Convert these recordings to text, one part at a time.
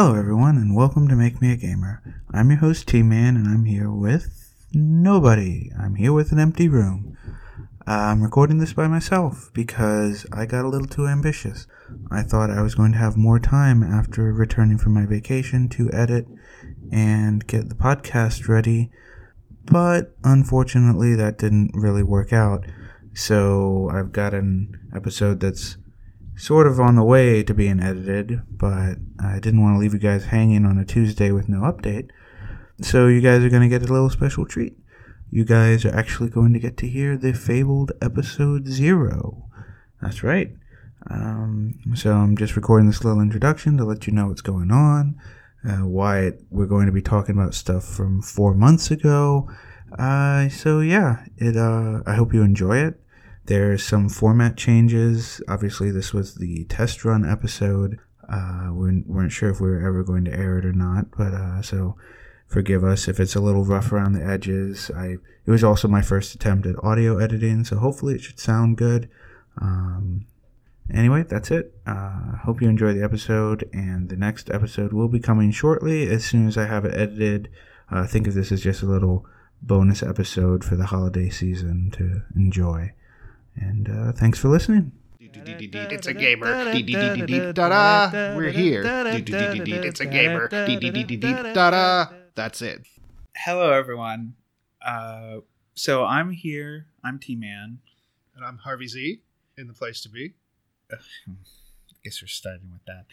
Hello, everyone, and welcome to Make Me a Gamer. I'm your host, T Man, and I'm here with nobody. I'm here with an empty room. Uh, I'm recording this by myself because I got a little too ambitious. I thought I was going to have more time after returning from my vacation to edit and get the podcast ready, but unfortunately, that didn't really work out. So I've got an episode that's sort of on the way to being edited, but I didn't want to leave you guys hanging on a Tuesday with no update. So you guys are going to get a little special treat. You guys are actually going to get to hear the fabled episode zero. That's right. Um, so I'm just recording this little introduction to let you know what's going on, uh, why it, we're going to be talking about stuff from four months ago. Uh, so yeah, it. Uh, I hope you enjoy it. There's some format changes. Obviously, this was the test run episode. Uh, we weren't sure if we were ever going to air it or not, but uh, so forgive us if it's a little rough around the edges. I it was also my first attempt at audio editing, so hopefully it should sound good. Um, anyway, that's it. Uh, hope you enjoy the episode, and the next episode will be coming shortly as soon as I have it edited. Uh, think of this as just a little bonus episode for the holiday season to enjoy. And uh, thanks for listening. It's a gamer. Da-da. We're here. It's a gamer. Da-da. That's it. Hello, everyone. Uh, so I'm here. I'm T Man. And I'm Harvey Z in the place to be. I guess we're starting with that.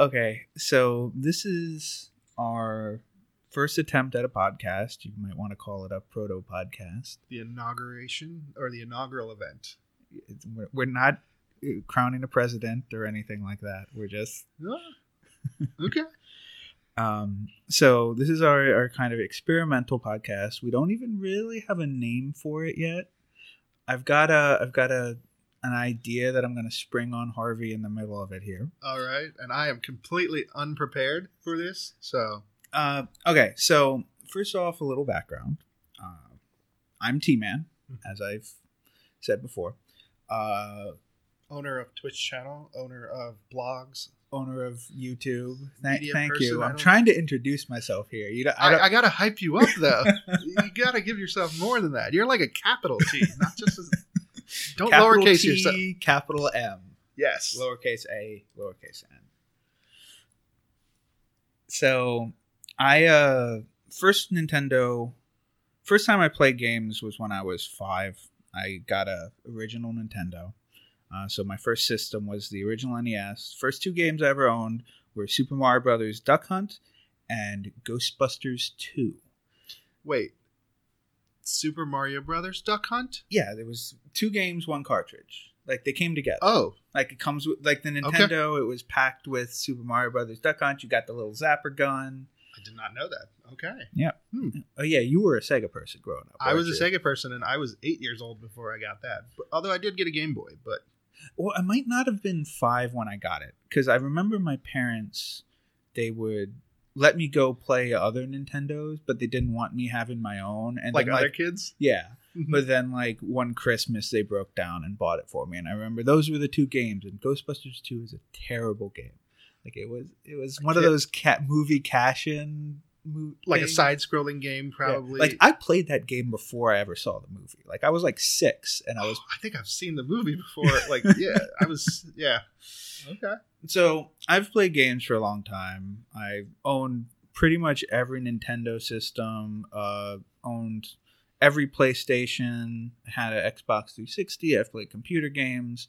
Okay, so this is our first attempt at a podcast. You might want to call it a proto podcast. The inauguration or the inaugural event. We're, we're not uh, crowning a president or anything like that. We're just Ah, okay. um. So this is our our kind of experimental podcast. We don't even really have a name for it yet. I've got a I've got a an idea that I'm going to spring on Harvey in the middle of it here. All right. And I am completely unprepared for this. So, Uh, okay, so first off, a little background. Uh, I'm T Man, as I've said before. Uh, owner of Twitch channel, owner of blogs. owner of YouTube. Thank, thank person, you. I'm trying to introduce myself here. You, I I, I gotta hype you up though. you gotta give yourself more than that. You're like a capital T, not just a. Don't capital lowercase T, yourself. capital M, Yes. lowercase a, lowercase n. So, I uh first Nintendo, first time I played games was when I was five. I got a original Nintendo. Uh, so my first system was the original NES. First two games I ever owned were Super Mario Brothers Duck Hunt and Ghostbusters Two. Wait. Super Mario Brothers Duck Hunt? Yeah, there was two games, one cartridge. Like they came together. Oh, Like it comes with like the Nintendo. It was packed with Super Mario Brothers Duck Hunt. You got the little zapper gun. I did not know that. Okay. Yeah. Hmm. Oh yeah, you were a Sega person growing up. I was a you? Sega person and I was eight years old before I got that. But, although I did get a Game Boy, but Well, I might not have been five when I got it because I remember my parents. They would let me go play other Nintendos, but they didn't want me having my own. And like then, other kids. yeah. Mm-hmm. But then, like one Christmas, they broke down and bought it for me, and I remember those were the two games. And Ghostbusters Two is a terrible game. Like it was, it was one of those cat movie cash-in, mo- like a side-scrolling game, Yeah. probably. Like I played that game before I ever saw the movie. Like I was like six, and I was I think I've seen the movie before. Like, yeah, I was. Yeah. Okay. so I've played games for a long time. I've owned pretty much every Nintendo system. Uh, owned every PlayStation. Had an Xbox 360. I've played computer games.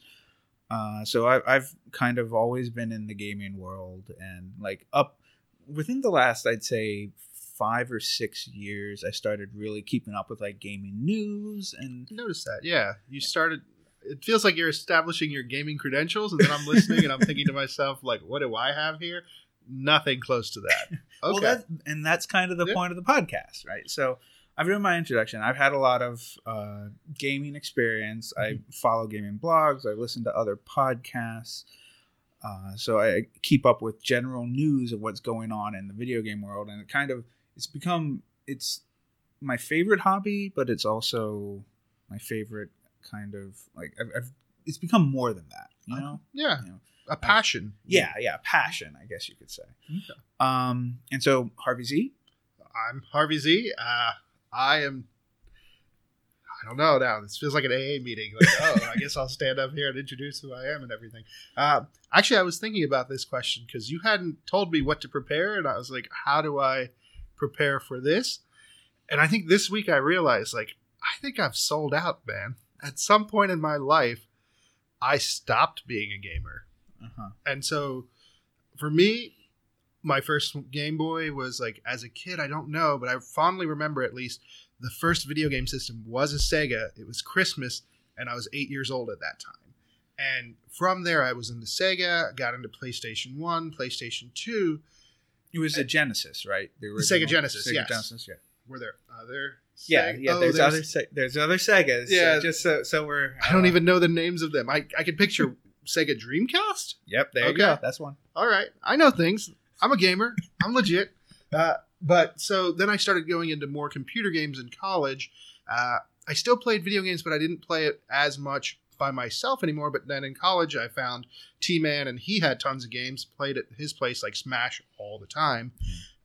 Uh, so I, I've kind of always been in the gaming world, and like up within the last, I'd say five or six years, I started really keeping up with like gaming news and Notice that. Yeah, you started. It feels like you're establishing your gaming credentials, and then I'm listening and I'm thinking to myself, like, what do I have here? Nothing close to that. Okay. Well, that, and that's kind of the Yeah. point of the podcast, right? So I've done my introduction. I've had a lot of uh, gaming experience. I Mm-hmm. follow gaming blogs. I listen to other podcasts. Uh, so I keep up with general news of what's going on in the video game world, and it kind of it's become it's my favorite hobby, but it's also my favorite kind of like I've, I've it's become more than that, you know. yeah. You know. a passion. Yeah, yeah, passion, I guess you could say. Okay. Um, and so Harvey Z. I'm Harvey Z. Uh, I am. I don't know now. This feels like an AA meeting. Like, oh, I guess I'll stand up here and introduce who I am and everything. Uh, actually, I was thinking about this question because you hadn't told me what to prepare, and I was like, how do I prepare for this? And I think this week I realized, like, I think I've sold out, man. At some point in my life, I stopped being a gamer. Uh-huh. And so for me, my first Game Boy was like as a kid, I don't know, but I fondly remember at least the first video game system was a Sega. It was Christmas, and I was eight years old at that time. And from there, I was into Sega, got into PlayStation 1, PlayStation 2. It was a Genesis, right? The, Sega Genesis, Sega yes. Genesis, yeah. Were there other Yeah, Sega- yeah. Oh, there's, other Se- there's other Segas. Yeah. Yeah, just so so we're. I don't even know the names of them. I, I can picture Sega Dreamcast. Yep, there you go. That's one. all right, I know things. I'm a gamer. I'm legit. Uh, but so then I started going into more computer games in college. Uh, I still played video games, but I didn't play it as much by myself anymore. But then in college, I found T Man, and he had tons of games. Played at his place like Smash all the time.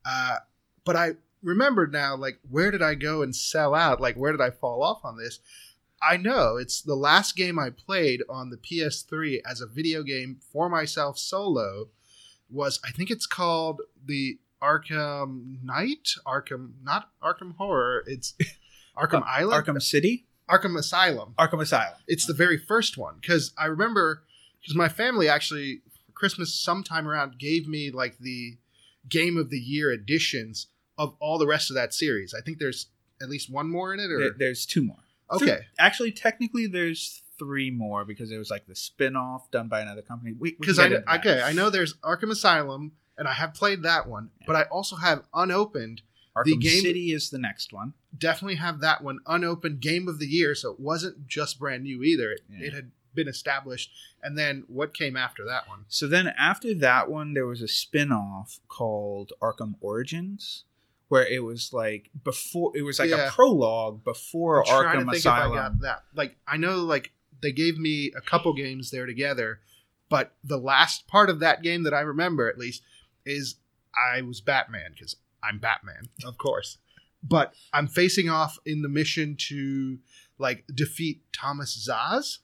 Uh, but I remembered now, like, where did I go and sell out? Like, where did I fall off on this? I know it's the last game I played on the PS3 as a video game for myself solo was I think it's called the Arkham Knight, Arkham not Arkham Horror, it's Arkham Uh, Island, Arkham City, Arkham Asylum. Arkham Asylum. It's the very first one because I remember because my family actually for Christmas sometime around gave me like the Game of the Year editions of all the rest of that series. I think there's at least one more in it, or There- there's two more. okay, Three- actually, technically, there's three more because it was like the spin-off done by another company. We- we can because I okay I know there's Arkham Asylum and I have played that one, Yeah. but I also have unopened. Arkham game- City is the next one. Definitely have that one unopened Game of the Year, so it wasn't just brand new either. It, Yeah. it had been established. And then what came after that one? So then after that one, there was a spin-off called Arkham Origins, where it was like before it was like Yeah. a prologue before I'm Arkham to think if I Asylum. got that. Like I know, like they gave me a couple games there together, but the last part of that game that I remember at least is I was Batman because I'm Batman, of course. But I'm facing off in the mission to like defeat Thomas Zsasz.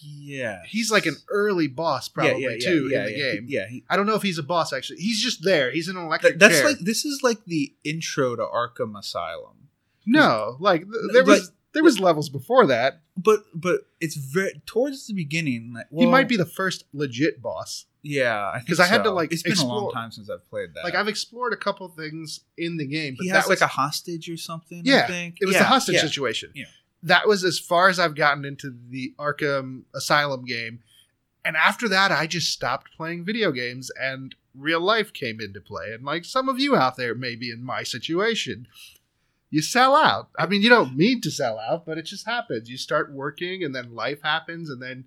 Yeah, He's like an early boss, probably too in the game. Yeah, he, I don't know if he's a boss actually. He's just there. He's an electric. Th- that's chair. like this is like the intro to Arkham Asylum. no, like th- there was there was levels before that. But but it's very towards the beginning. Like, he might be the first legit boss. Yeah, I I had to, like, It's been a long explore- time since I've played that. Like I've explored a couple things in the game, but he that has was, like a hostage or something. I yeah, think it was yeah, the hostage yeah. situation. Yeah. That was as far as I've gotten into the Arkham Asylum game, and after that, I just stopped playing video games, and real life came into play. And like some of you out there may be in my situation, you sell out. I mean, you don't mean to sell out, but it just happens. You start working, and then life happens, and then.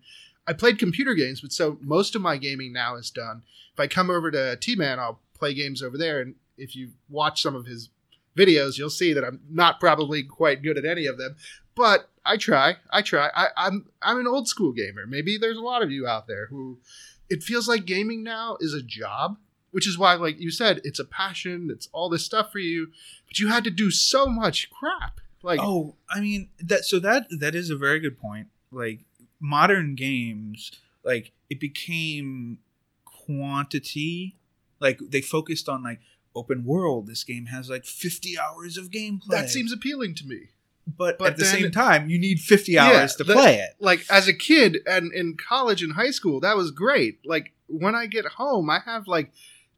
I played computer games, but so most of my gaming now is done. If I come over to T Man, I'll play games over there. And if you watch some of his videos, you'll see that I'm not probably quite good at any of them. But I try. I try. I, I'm I'm an old school gamer. Maybe there's a lot of you out there who it feels like gaming now is a job, which is why, like you said, it's a passion. It's all this stuff for you, but you had to do so much crap. Like oh, I mean that. So that that is a very good point. Like modern games, like it became quantity. Like they focused on like open world. This game has like fifty hours of gameplay. that seems appealing to me. but, but at the then- same time, you need fifty Yeah, hours to the- play it. like as a kid and in college and high school that was great like when i get home i have like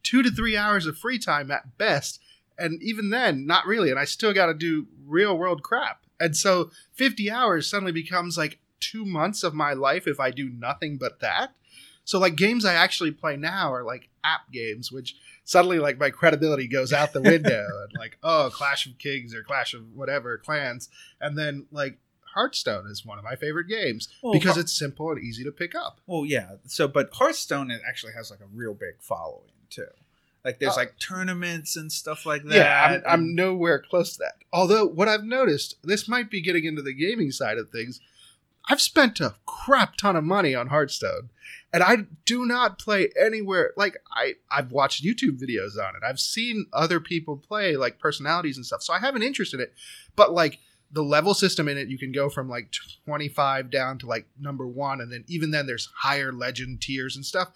two to three hours of free time at best. And even then not really. And i still got to do real world crap. And so 50 hours suddenly becomes like two months of my life if i do nothing but that. So like games i actually play now are like app games which suddenly like my credibility goes out the window and like oh clash of kings or clash of whatever clans. And then like Hearthstone is one of my favorite games Well, because it's simple and easy to pick up. Well, yeah. So, but Hearthstone it actually has like a real big following too. Like there's Oh. like tournaments and stuff like that. yeah, I'm, I'm nowhere close to that. Although what I've noticed, this might be getting into the gaming side of things. I've spent a crap ton of money on Hearthstone, and I do not play anywhere. Like I, I've watched YouTube videos on it. I've seen other people play, like personalities and stuff. So I have an interest in it. But like the level system in it, you can go from like 25 down to like number one, and then even then there's higher legend tiers and stuff.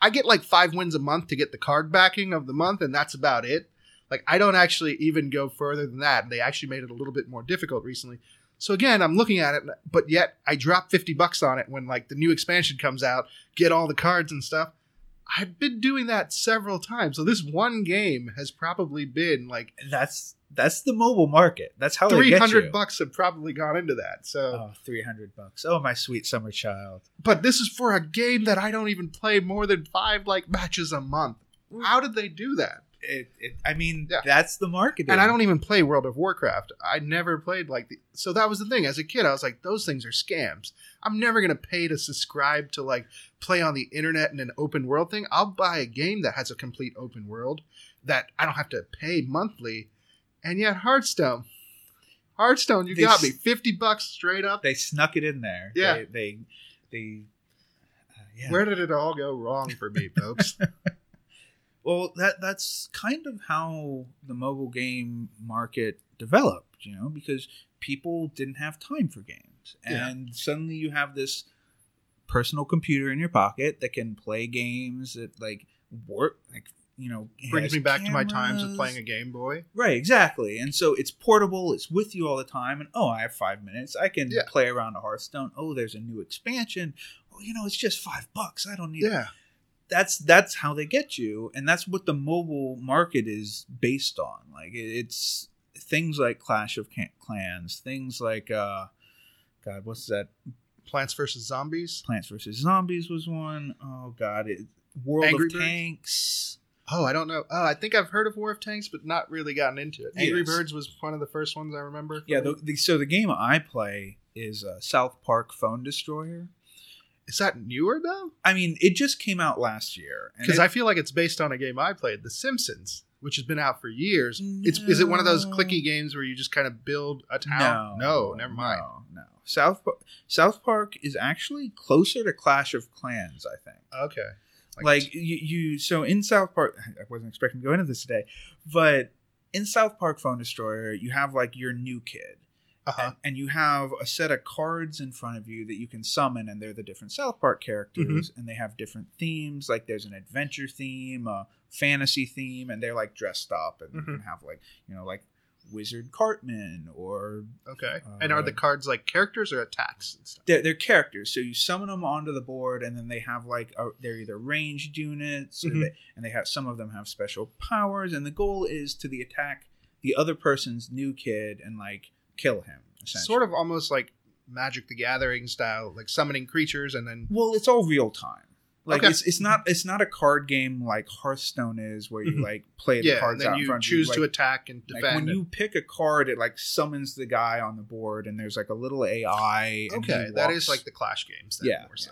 I get like five wins a month to get the card backing of the month, and that's about it. Like I don't actually even go further than that. They actually made it a little bit more difficult recently. So again, I'm looking at it, but yet I drop 50 bucks on it when like the new expansion comes out, get all the cards and stuff. I've been doing that several times. So this one game has probably been like That's that's the mobile market. That's how three hundred get you. bucks have probably gone into that. So, Oh, 300 bucks. Oh, my sweet summer child. but this is for a game that I don't even play more than five like matches a month. Mm. How did they do that? It, it, I mean, Yeah. that's the marketing. And I don't even play World of Warcraft. I never played like the. So that was the thing. As a kid, I was like, those things are scams. I'm never gonna pay to subscribe to like play on the internet in an open world thing. I'll buy a game that has a complete open world that I don't have to pay monthly. And yet Hearthstone, Hearthstone, you They got me fifty bucks straight up. They snuck it in there. Yeah. They, they, they uh, yeah. Where did it all go wrong for me, folks? Well, that that's kind of how the mobile game market developed, you know, because people didn't have time for games, Yeah. and suddenly you have this personal computer in your pocket that can play games that like work, like you know, Brings me back to my times of playing a Game Boy. Right, exactly. And so it's portable, it's with you all the time, and oh, I have five minutes. I can Yeah. play around a Hearthstone. Oh, there's a new expansion. Oh, you know, it's just five bucks. I don't need Yeah. that's that's how they get you and that's what the mobile market is based on like it's things like clash of clans things like uh god what's that Plants vs Zombies. plants vs zombies was one oh god it, world Angry of Birds? tanks Oh, I don't know. Oh, I think I've heard of War of Tanks, but not really gotten into it. Angry Yes. Birds was one of the first ones I remember. yeah the, the, so the game i play is uh, south park phone destroyer Is that newer though? i mean it just came out last year Because I feel like it's based on a game I played, The Simpsons, which has been out for years. It's is it one of those clicky games where you just kind of build a town? No, never mind. no, no. south south park is actually closer to clash of clans i think Okay. Like you, you so in south park i wasn't expecting to go into this today but in south park phone destroyer you have like your new kid uh-huh. and, and you have a set of cards in front of you that you can summon and they're the different south park characters Mm-hmm. and they have different themes like there's an adventure theme a fantasy theme and they're like dressed up and you Mhm. have like you know like wizard cartman or okay. and are the Uh, cards like characters or attacks and stuff? they're, they're characters so you summon them onto the board and then they have like a, they're either ranged units or Mhm. they, and they have some of them have special powers and the goal is to the attack the other person's new kid and like kill him. Sort of almost like Magic the Gathering style, like summoning creatures and then well it's all real time like Okay. it's, it's not it's not a card game like hearthstone is where you Mhm. like play the yeah, and cards out then in you front choose to you. Like, attack and like defend. when you pick a card it like summons the guy on the board and there's like a little ai okay, that is like the Clash games. Then, Yeah, more so.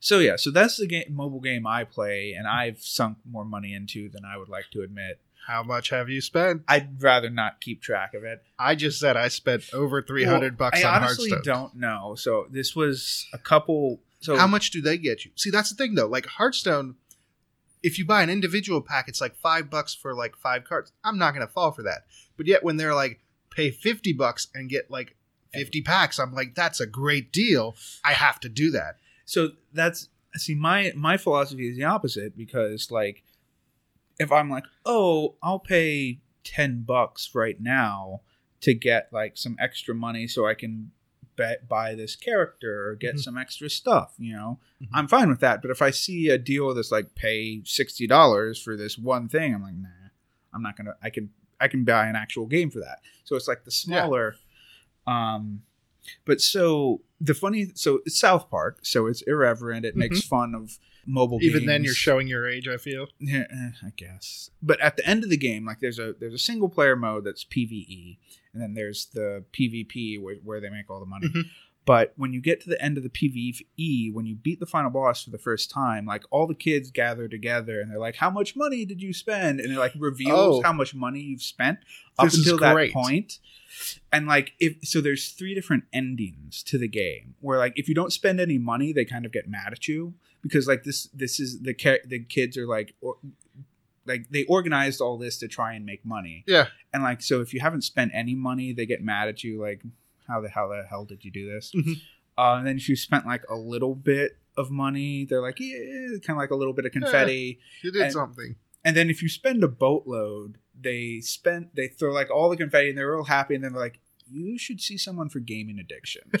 So yeah, so that's the game, mobile game I play, and I've sunk more money into than I would like to admit. How much have you spent? I'd rather not keep track of it. I just said I spent over three hundred Well, bucks I on honestly Hearthstone. don't know. So this was a couple. So How much do they get you? See, that's the thing though. Like Hearthstone, if you buy an individual pack, it's like five bucks for like five cards. I'm not gonna fall for that. But yet when they're like pay fifty bucks and get like fifty packs, I'm like, that's a great deal. I have to do that. so that's see my my philosophy is the opposite because like if I'm like oh I'll pay ten bucks right now to get like some extra money so I can bet, buy this character or get Mhm. some extra stuff you know Mhm. I'm fine with that but if I see a deal that's like pay sixty dollars for this one thing I'm like nah I'm not gonna I can I can buy an actual game for that so it's like the smaller um but so the funny so it's South Park so it's irreverent it makes fun of mobile Mm-hmm. Even games. then, you're showing your age. I feel. Yeah, eh, I guess. But at the end of the game, like there's a there's a single player mode that's PVE, and then there's the PvP where, where they make all the money. Mhm. But when you get to the end of the PvE, when you beat the final boss for the first time, like all the kids gather together and they're like, "How much money did you spend?" And it like reveals Oh. how much money you've spent up until that point. And like if so, there's three different endings to the game where like if you don't spend any money, they kind of get mad at you because like this this is the the kids are like or, like they organized all this to try and make money. Yeah. And like so, if you haven't spent any money, they get mad at you. Like, how the how the hell did you do this? Mhm. Uh, and then she spent like a little bit of money, they're like, yeah, kind of like a little bit of confetti. You did And- something. And then if you spend a boatload, they spend they throw like all the confetti and they're real happy, and then they're like, you should see someone for gaming addiction.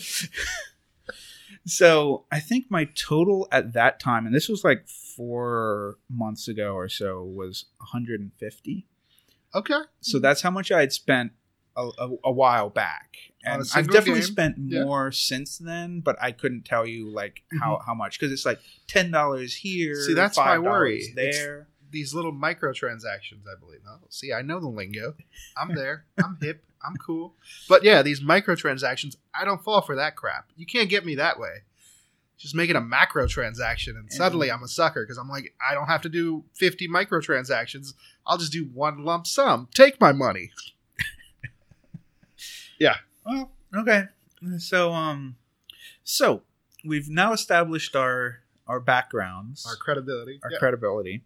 so I think my total at that time, and this was like four months ago or so, was 150. Okay. So that's how much I had spent a, a, a while back, oh, a and I've definitely game? spent Yeah. more since then. But I couldn't tell you like mm-hmm. how how much because it's like ten dollars here. See, that's my $5 worry. It's- there. These little microtransactions, I believe. Oh, see, I know the lingo. I'm there. I'm hip. I'm cool. But yeah, these microtransactions, I don't fall for that crap. You can't get me that way. Just make it a macro transaction, and suddenly I'm a sucker because I'm like, I don't have to do 50 microtransactions. I'll just do one lump sum. Take my money. Well, okay. So um, so we've now established our our backgrounds, Our credibility. our Yeah. credibility.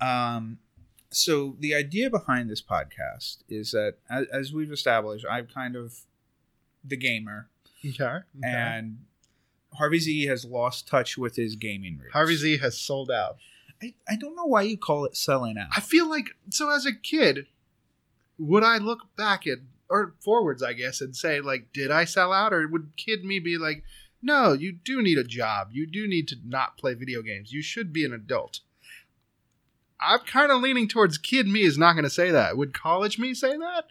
Um, so the idea behind this podcast is that, as, as we've established, I'm kind of the gamer, Okay. okay. and Harvey Z has lost touch with his gaming roots. Harvey Z has sold out. I, I don't know why you call it selling out. I feel like so as a kid, would I look back at or forwards, I guess, and say like, did I sell out, or would kid me be like, no, you do need a job. You do need to not play video games. You should be an adult. I'm kind of leaning towards kid me is not going to say that. Would college me say that?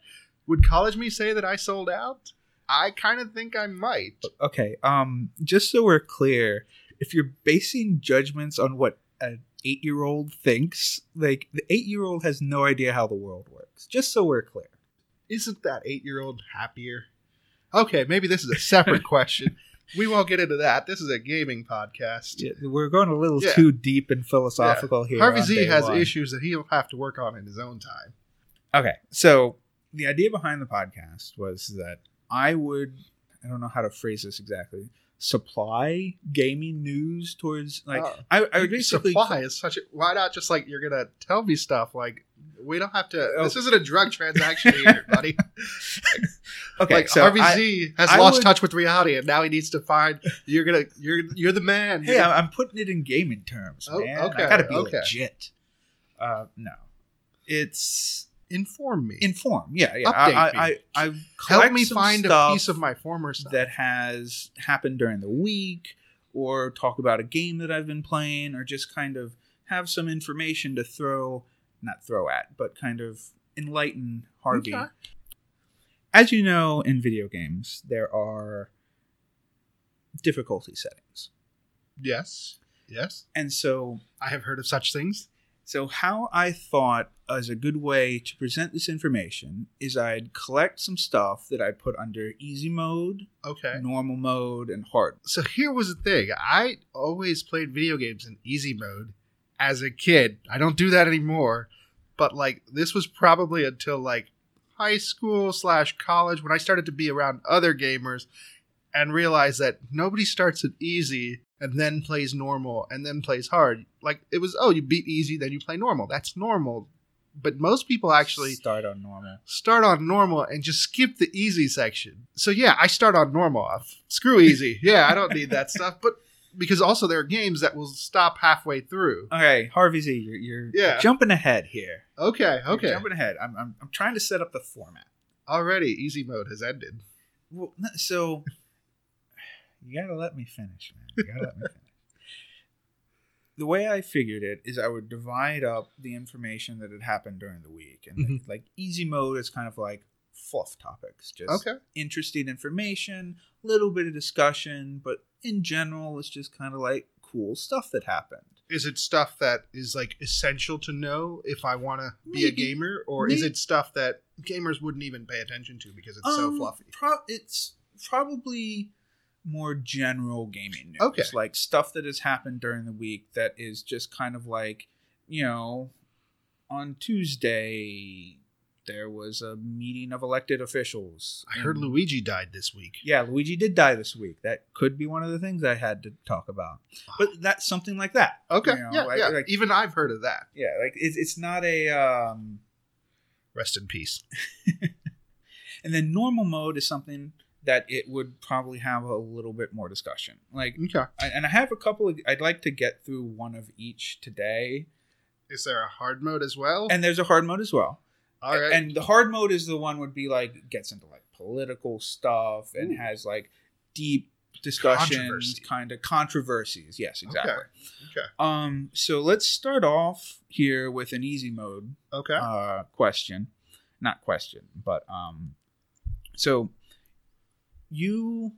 Would college me say that I sold out? I kind of think I might. okay, um, just so we're clear, if you're basing judgments on what an eight year old thinks, like the eight year old has no idea how the world works. Just so we're clear. Isn't that eight year old happier? Okay, maybe this is a separate question. We won't get into that. This is a gaming podcast. Yeah, we're going a little Yeah. too deep and philosophical here. Harvey on Z day has one. issues that he'll have to work on in his own time. Okay, so the idea behind the podcast was that I would, I don't know how to phrase this exactly, supply gaming news towards like Oh. I, I would basically supply is such a why not just like you're gonna tell me stuff like we don't have to Oh. this isn't a drug transaction either buddy okay. like so harvey I- has I lost would- touch with reality and now he needs to find you're gonna you're you're the man hey, I'm, putting it in gaming terms, Oh, man. okay, I gotta be okay. legit. Uh, no, it's inform me inform. Yeah, yeah. Update I, me. I, I, I help me find a piece of my former stuff that has happened during the week or talk about a game that I've been playing or just kind of have some information to throw not throw at but kind of enlighten Harvey. Okay. As you know in video games there are difficulty settings. yes yes And so i have heard of such things so how I thought as a good way to present this information is I'd collect some stuff that I put under easy mode, okay normal mode and hard so here was the thing i always played video games in easy mode as a kid i don't do that anymore but like this was probably until like high school slash college when i started to be around other gamers and realize that nobody starts at easy and then plays normal and then plays hard like it was oh you beat easy then you play normal that's normal but most people actually start on normal. start on normal and just skip the easy section. So yeah, I start on normal. Screw easy. Yeah, I don't need that stuff. But because also there are games that will stop halfway through. Okay, Harvey Z, you're, you're Yeah. jumping ahead here. Okay, You're okay. jumping ahead. I'm, I'm, I'm trying to set up the format. Already, easy mode has ended. Well, so you gotta let me finish, man. You gotta let me finish. The way I figured it is I would divide up the information that had happened during the week, and Mhm. like easy mode is kind of like fluff topics, just Okay. interesting information, a little bit of discussion, but in general, it's just kind of like cool stuff that happened. Is it stuff that is like essential to know if I want to be a gamer, or is it stuff that gamers wouldn't even pay attention to because it's so Um, fluffy? Pro- it's probably more general gaming news. Okay. Like stuff that has happened during the week that is just kind of like, you know, on Tuesday there was a meeting of elected officials. I heard Luigi died this week. Yeah, Luigi did die this week. That could be one of the things I had to talk about. But that's something like that. Okay, you know, yeah, like- yeah. like- Even I've heard of that. yeah, like it's it's not a um Rest in peace. and then normal mode is something that it would probably have a little bit more discussion. Like Okay. I, and I have a couple of I'd like to get through one of each today. Is there a hard mode as well? And there's a hard mode as well. All right. And the hard mode is the one would be like gets into like political stuff and Ooh. has like deep discussions, kind of controversies. Yes, exactly. okay. Um, so let's start off here with an easy mode Okay. uh, question, not question, but um, so you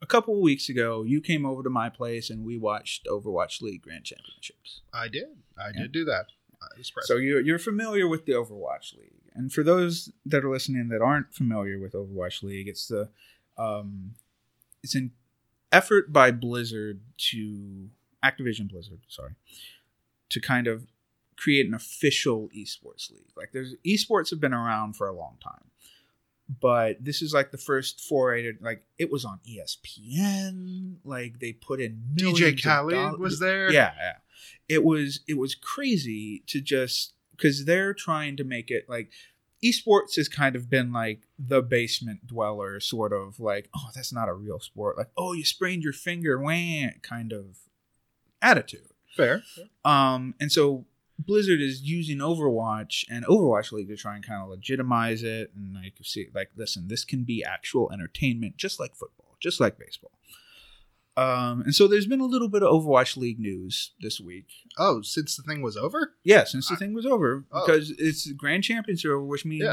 a couple of weeks ago you came over to my place and we watched Overwatch League Grand Championships. I did. I Yeah. did do that. I was present. So you're you're familiar with the Overwatch League, and for those that are listening that aren't familiar with Overwatch League, it's the um, it's an effort by Blizzard to Activision Blizzard, sorry, to kind of create an official esports league. Like there's esports have been around for a long time, but this is like the first foray to like it was on ESPN. Like they put in millions DJ Khaled was there. yeah, yeah. It was it was crazy to just because they're trying to make it like esports has kind of been like the basement dweller sort of like oh that's not a real sport like oh you sprained your finger wah kind of attitude Fair. um and so blizzard is using overwatch and overwatch league to try and kind of legitimize it and like see like listen this can be actual entertainment just like football just like baseball um and so there's been a little bit of overwatch league news this week Oh, since the thing was over? yeah, since the thing was over, Oh. because it's Grand Champions are over, which means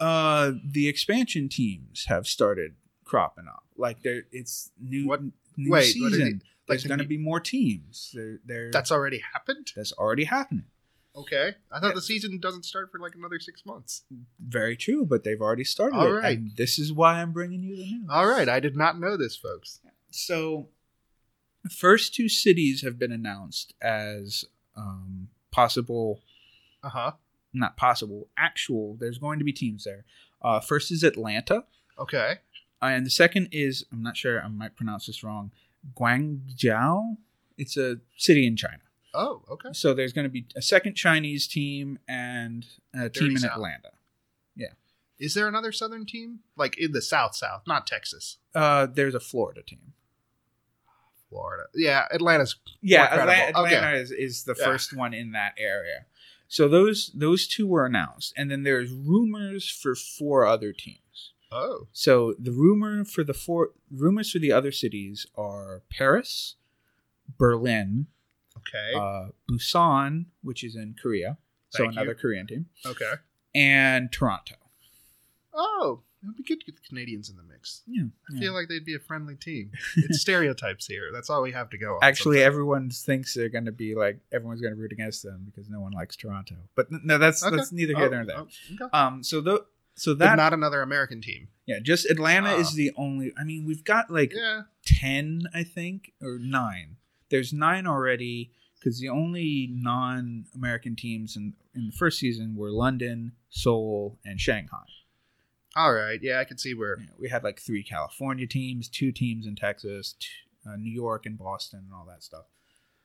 Yeah. uh, the expansion teams have started cropping up. Like there, it's new, What- new wait, season. it? There's Like going to be more teams. There, there. That's already happened? that's already happening. Okay. I thought Yeah. the season doesn't start for like another six months. Very true, but they've already started. All it, right. and this is why I'm bringing you the news. All right. I did not know this, folks. So, the first two cities have been announced as um, possible Uh huh. not possible, actual. There's going to be teams there. Uh, first is Atlanta, Okay. and the second is I'm not sure. I might pronounce this wrong. Guangzhou. It's a city in China. Oh, okay. So there's going to be a second Chinese team and a team in. Atlanta. Is there another Southern team? Like in the South South, not Texas, Uh, there's a Florida team. Florida. Yeah, Atlanta's. Yeah. Atlanta, Atlanta Okay. is, is the Yeah. first one in that area. So those those two were announced, and then there's rumors for four other teams. Oh. So the rumor for the four rumors for the other cities are Paris, Berlin, Okay. uh, Busan, which is in Korea, so Thank you. another Korean team, okay. and Toronto. Oh, it would be good to get the Canadians in the mix. Yeah, I feel like they'd be a friendly team. It's stereotypes here. That's all we have to go on. Actually, sometimes. everyone thinks they're going to be like everyone's going to root against them because no one likes Toronto. But no, that's Okay. that's neither here Oh, nor there. oh, okay. Um, so the so But not another American team. yeah, just Atlanta Ah. is the only. I mean, we've got like Yeah. 10 i think or 9 there's 9 already because the only non-american teams in, in the first season were london seoul and shanghai All right. Yeah, I can see where. Know, we had like three california teams two teams in texas t- uh, new york and boston and all that stuff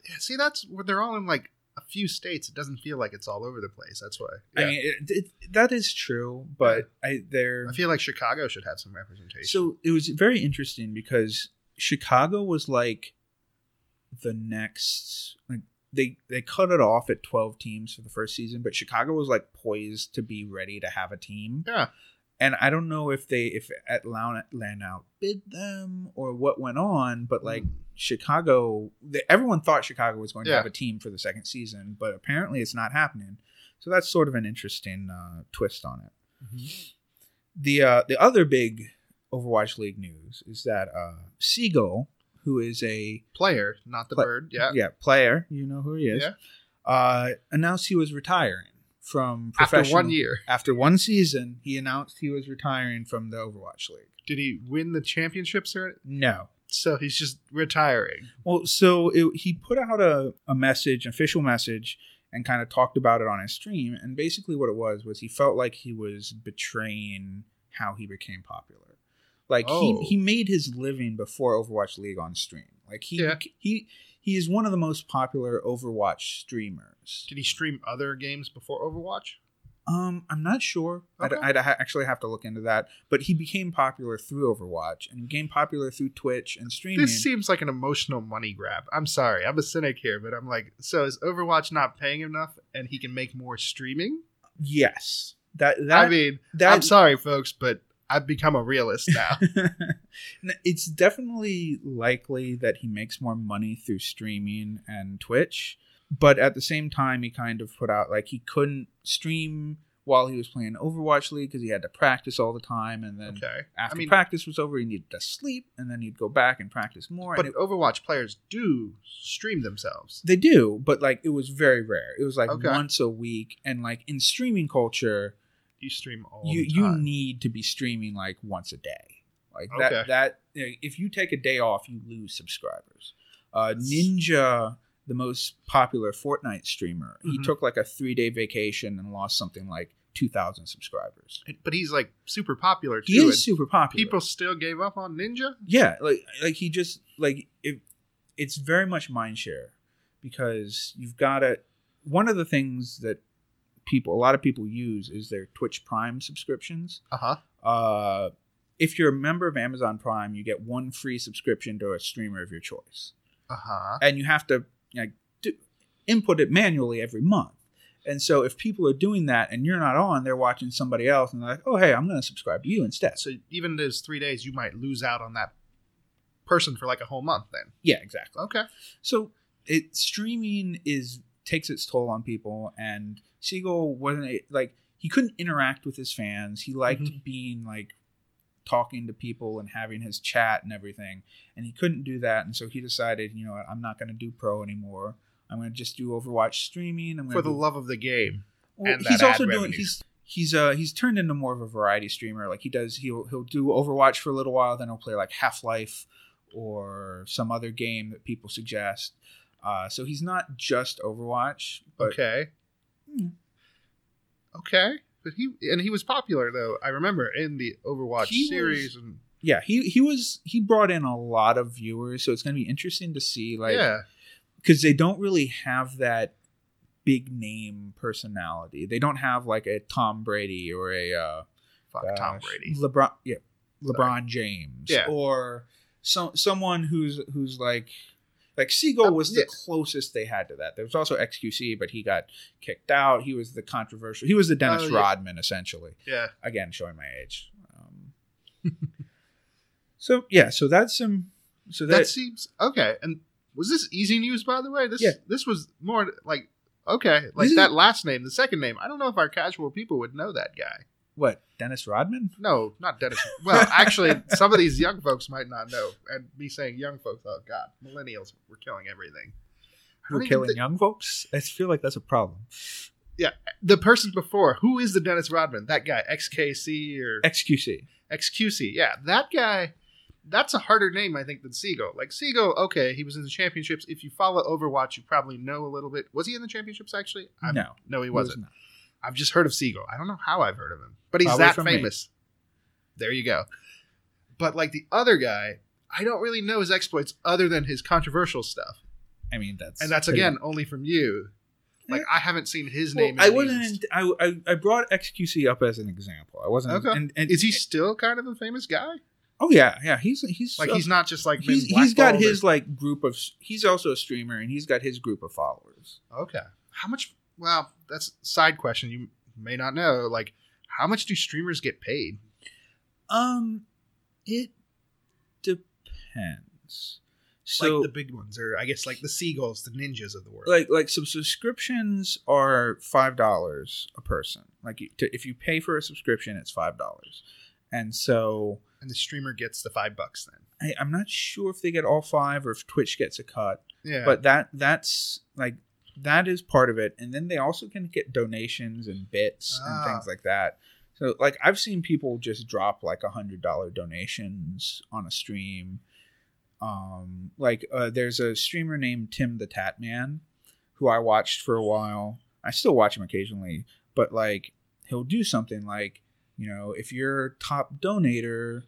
Yeah, see, that's where they're all in like a few states. It doesn't feel like it's all over the place. That's why. i mean it, it, that is true but i they're I feel like Chicago should have some representation. So it was very interesting because Chicago was like the next like they they cut it off at 12 teams for the first season, but Chicago was like poised to be ready to have a team. yeah. And I don't know if they if Atlanta outbid them or what went on, but like Chicago, they, everyone thought Chicago was going to have a team for the second season, but apparently it's not happening. So that's sort of an interesting uh, twist on it. The uh, the other big Overwatch League news is that uh, Seagull, who is a player, not the bird. Yeah. yeah player, you know who he is, Yeah. uh, announced he was retiring from After one year, After one season, he announced he was retiring from the Overwatch League. did he win the championships or? No. So he's just retiring. Well, so it, he put out a, a message, official message, and kind of talked about it on his stream. And basically, what it was was he felt like he was betraying how he became popular. Like Oh. he he oh. made his living before Overwatch League on stream. Like he Yeah. he he is one of the most popular Overwatch streamers. Did he stream other games before Overwatch? Um, I'm not sure. I'd, Okay. I'd ha- actually have to look into that. But he became popular through Overwatch and became popular through Twitch and streaming. This seems like an emotional money grab. I'm sorry, I'm a cynic here, but I'm like, so is Overwatch not paying enough, and he can make more streaming? yes, that that I mean, that I'm sorry, folks, but I've become a realist now. it's definitely likely that he makes more money through streaming and Twitch, but at the same time, he kind of put out like he couldn't stream while he was playing Overwatch League because he had to practice all the time, and then okay, after I mean, practice was over, he needed to sleep, and then he'd go back and practice more. but it- Overwatch players do stream themselves. they do, but like it was very rare. It was like Okay. once a week, and like in streaming culture, You stream all you you need to be streaming like once a day like Okay. that that you know, if you take a day off you lose subscribers uh ninja the most popular fortnite streamer he Mhm. took like a three day vacation and lost something like 2000 subscribers but he's like super popular too. he is super popular People still gave up on Ninja. yeah like like he just like it, it's very much mind share because you've got to one of the things that people a lot of people use is their twitch prime subscriptions Uh huh. uh, if you're a member of Amazon Prime, you get one free subscription to a streamer of your choice, Uh huh. and you have to like do, input it manually every month. And so, if people are doing that and you're not on, they're watching somebody else, and they're like, "Oh, hey, I'm going to subscribe to you instead." So even those three days, you might lose out on that person for like a whole month. Then yeah, exactly. okay. So, it streaming is takes its toll on people, and Seagull wasn't like he couldn't interact with his fans. He liked Mhm. being like talking to people and having his chat and everything, and he couldn't do that. And so he decided, you know, I'm not going to do pro anymore. I'm going to just do Overwatch streaming. I'm For the to love of the game. well, and he's also doing revenue. he's he's uh he's turned into more of a variety streamer. Like he does he'll he'll do Overwatch for a little while, then he'll play like Half Life or some other game that people suggest. Uh, so he's not just Overwatch, but okay. Hmm. Okay. But he and he was popular though. I remember in the Overwatch He was- series and yeah, he he was he brought in a lot of viewers, so it's going to be interesting to see like yeah. because they don't really have that big name personality. They don't have like a Tom Brady or a uh, Fuck Tom Brady. LeBron, yeah, LeBron James, Yeah. or some someone who's who's like like Seagull Uh, was the yeah. closest they had to that. There was also XQC, but he got kicked out. He was the controversial. He was the Dennis Oh, yeah. Rodman essentially. Yeah. Again, showing my age. Um, so yeah, so that's some. So That that, seems okay. And was this easy news by the way? This Yeah. this was more like okay, like This is- that last name, the second name. I don't know if our casual people would know that guy. What Dennis Rodman? No, not Dennis. Well, actually, some of these young folks might not know. And me saying young folks, oh god, millennials, we're killing everything. We're killing young folks. I feel like that's a problem. Yeah, the person before. Who is the Dennis Rodman? That guy, XKC or XQC. XQC. Yeah, that guy. That's a harder name, I think, than Seagull. Like Seagull, okay, he was in the championships. If you follow Overwatch, you probably know a little bit. Was he in the championships actually? I'm- No, no, he He was wasn't. I've just heard of Seagull. I don't know how I've heard of him, but he's Probably that from me. famous. There you go. But like the other guy, I don't really know his exploits other than his controversial stuff, I mean that's and that's pretty- again only from you. Like I haven't seen his Well, name. I wasn't. I, I I brought XQC up as an example. I wasn't. Okay. And, and Is he still kind of a famous guy? Oh yeah, yeah. He's he's Like uh, he's not just like he's he's got blackballed or- his like group of. He's also a streamer, and he's got his group of followers. Okay. How much? Well, that's a side question. You may not know. Like, how much do streamers get paid? Um, it depends. So like the big ones, or I guess like the seagulls, the ninjas of the world. like like some subscriptions are five dollars a person. Like you- to, if you pay for a subscription, it's five dollars, and so and the streamer gets the five bucks then. I, I'm not sure if they get all five or if Twitch gets a cut. Yeah. But that that's like that is part of it, and then they also can get donations and bits Ah. and things like that. So, like, I've seen people just drop like a hundred dollar donations on a stream. Um, like, uh, there's a streamer named Tim the Tat Man, who I watched for a while. I still watch him occasionally, but like, he'll do something like, you know, if you're top donator,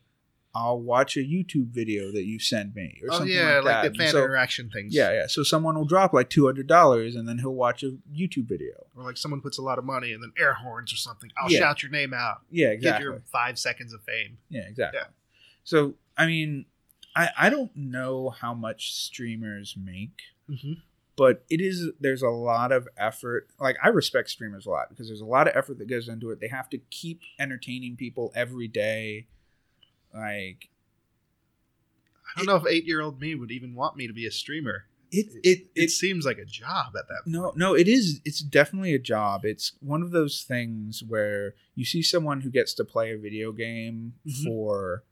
I'll watch a YouTube video that you send me, or Oh something yeah, like, like, that. the fan So- interaction things. yeah, yeah. So someone will drop like two hundred dollars, and then he'll watch a YouTube video. Or like someone puts a lot of money and then air horns or something. I'll Yeah. shout your name out. Yeah, Get exactly. your five seconds of fame. Yeah, exactly. Yeah. So I mean, I I don't know how much streamers make, Mm-hmm. but it is there's a lot of effort. Like I respect streamers a lot because there's a lot of effort that goes into it. They have to keep entertaining people every day. Like I don't know if eight year old me would even want me to be a streamer. it It, it it it seems like a job at that point. No, no, it is. It's definitely a job. It's one of those things where you see someone who gets to play a video game Mhm. for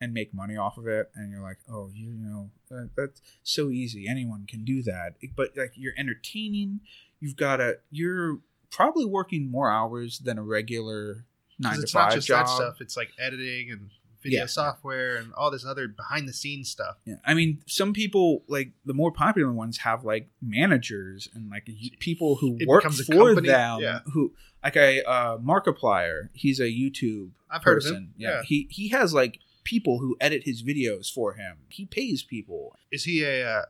and make money off of it, and you're like, oh, you know, that, that's so easy. Anyone can do that. But like, you're entertaining. You've got a. You're probably working more hours than a regular nine to it's not five just job. that stuff. It's like editing and video Yeah. software and all this other behind the scenes stuff. Yeah, I mean, some people like the more popular ones have like managers and like people who It work for them. yeah. Who like a uh, Markiplier? He's a YouTube I've heard person. of him. Yeah. Yeah. he he has like people who edit his videos for him. He pays people. Is he a? Uh,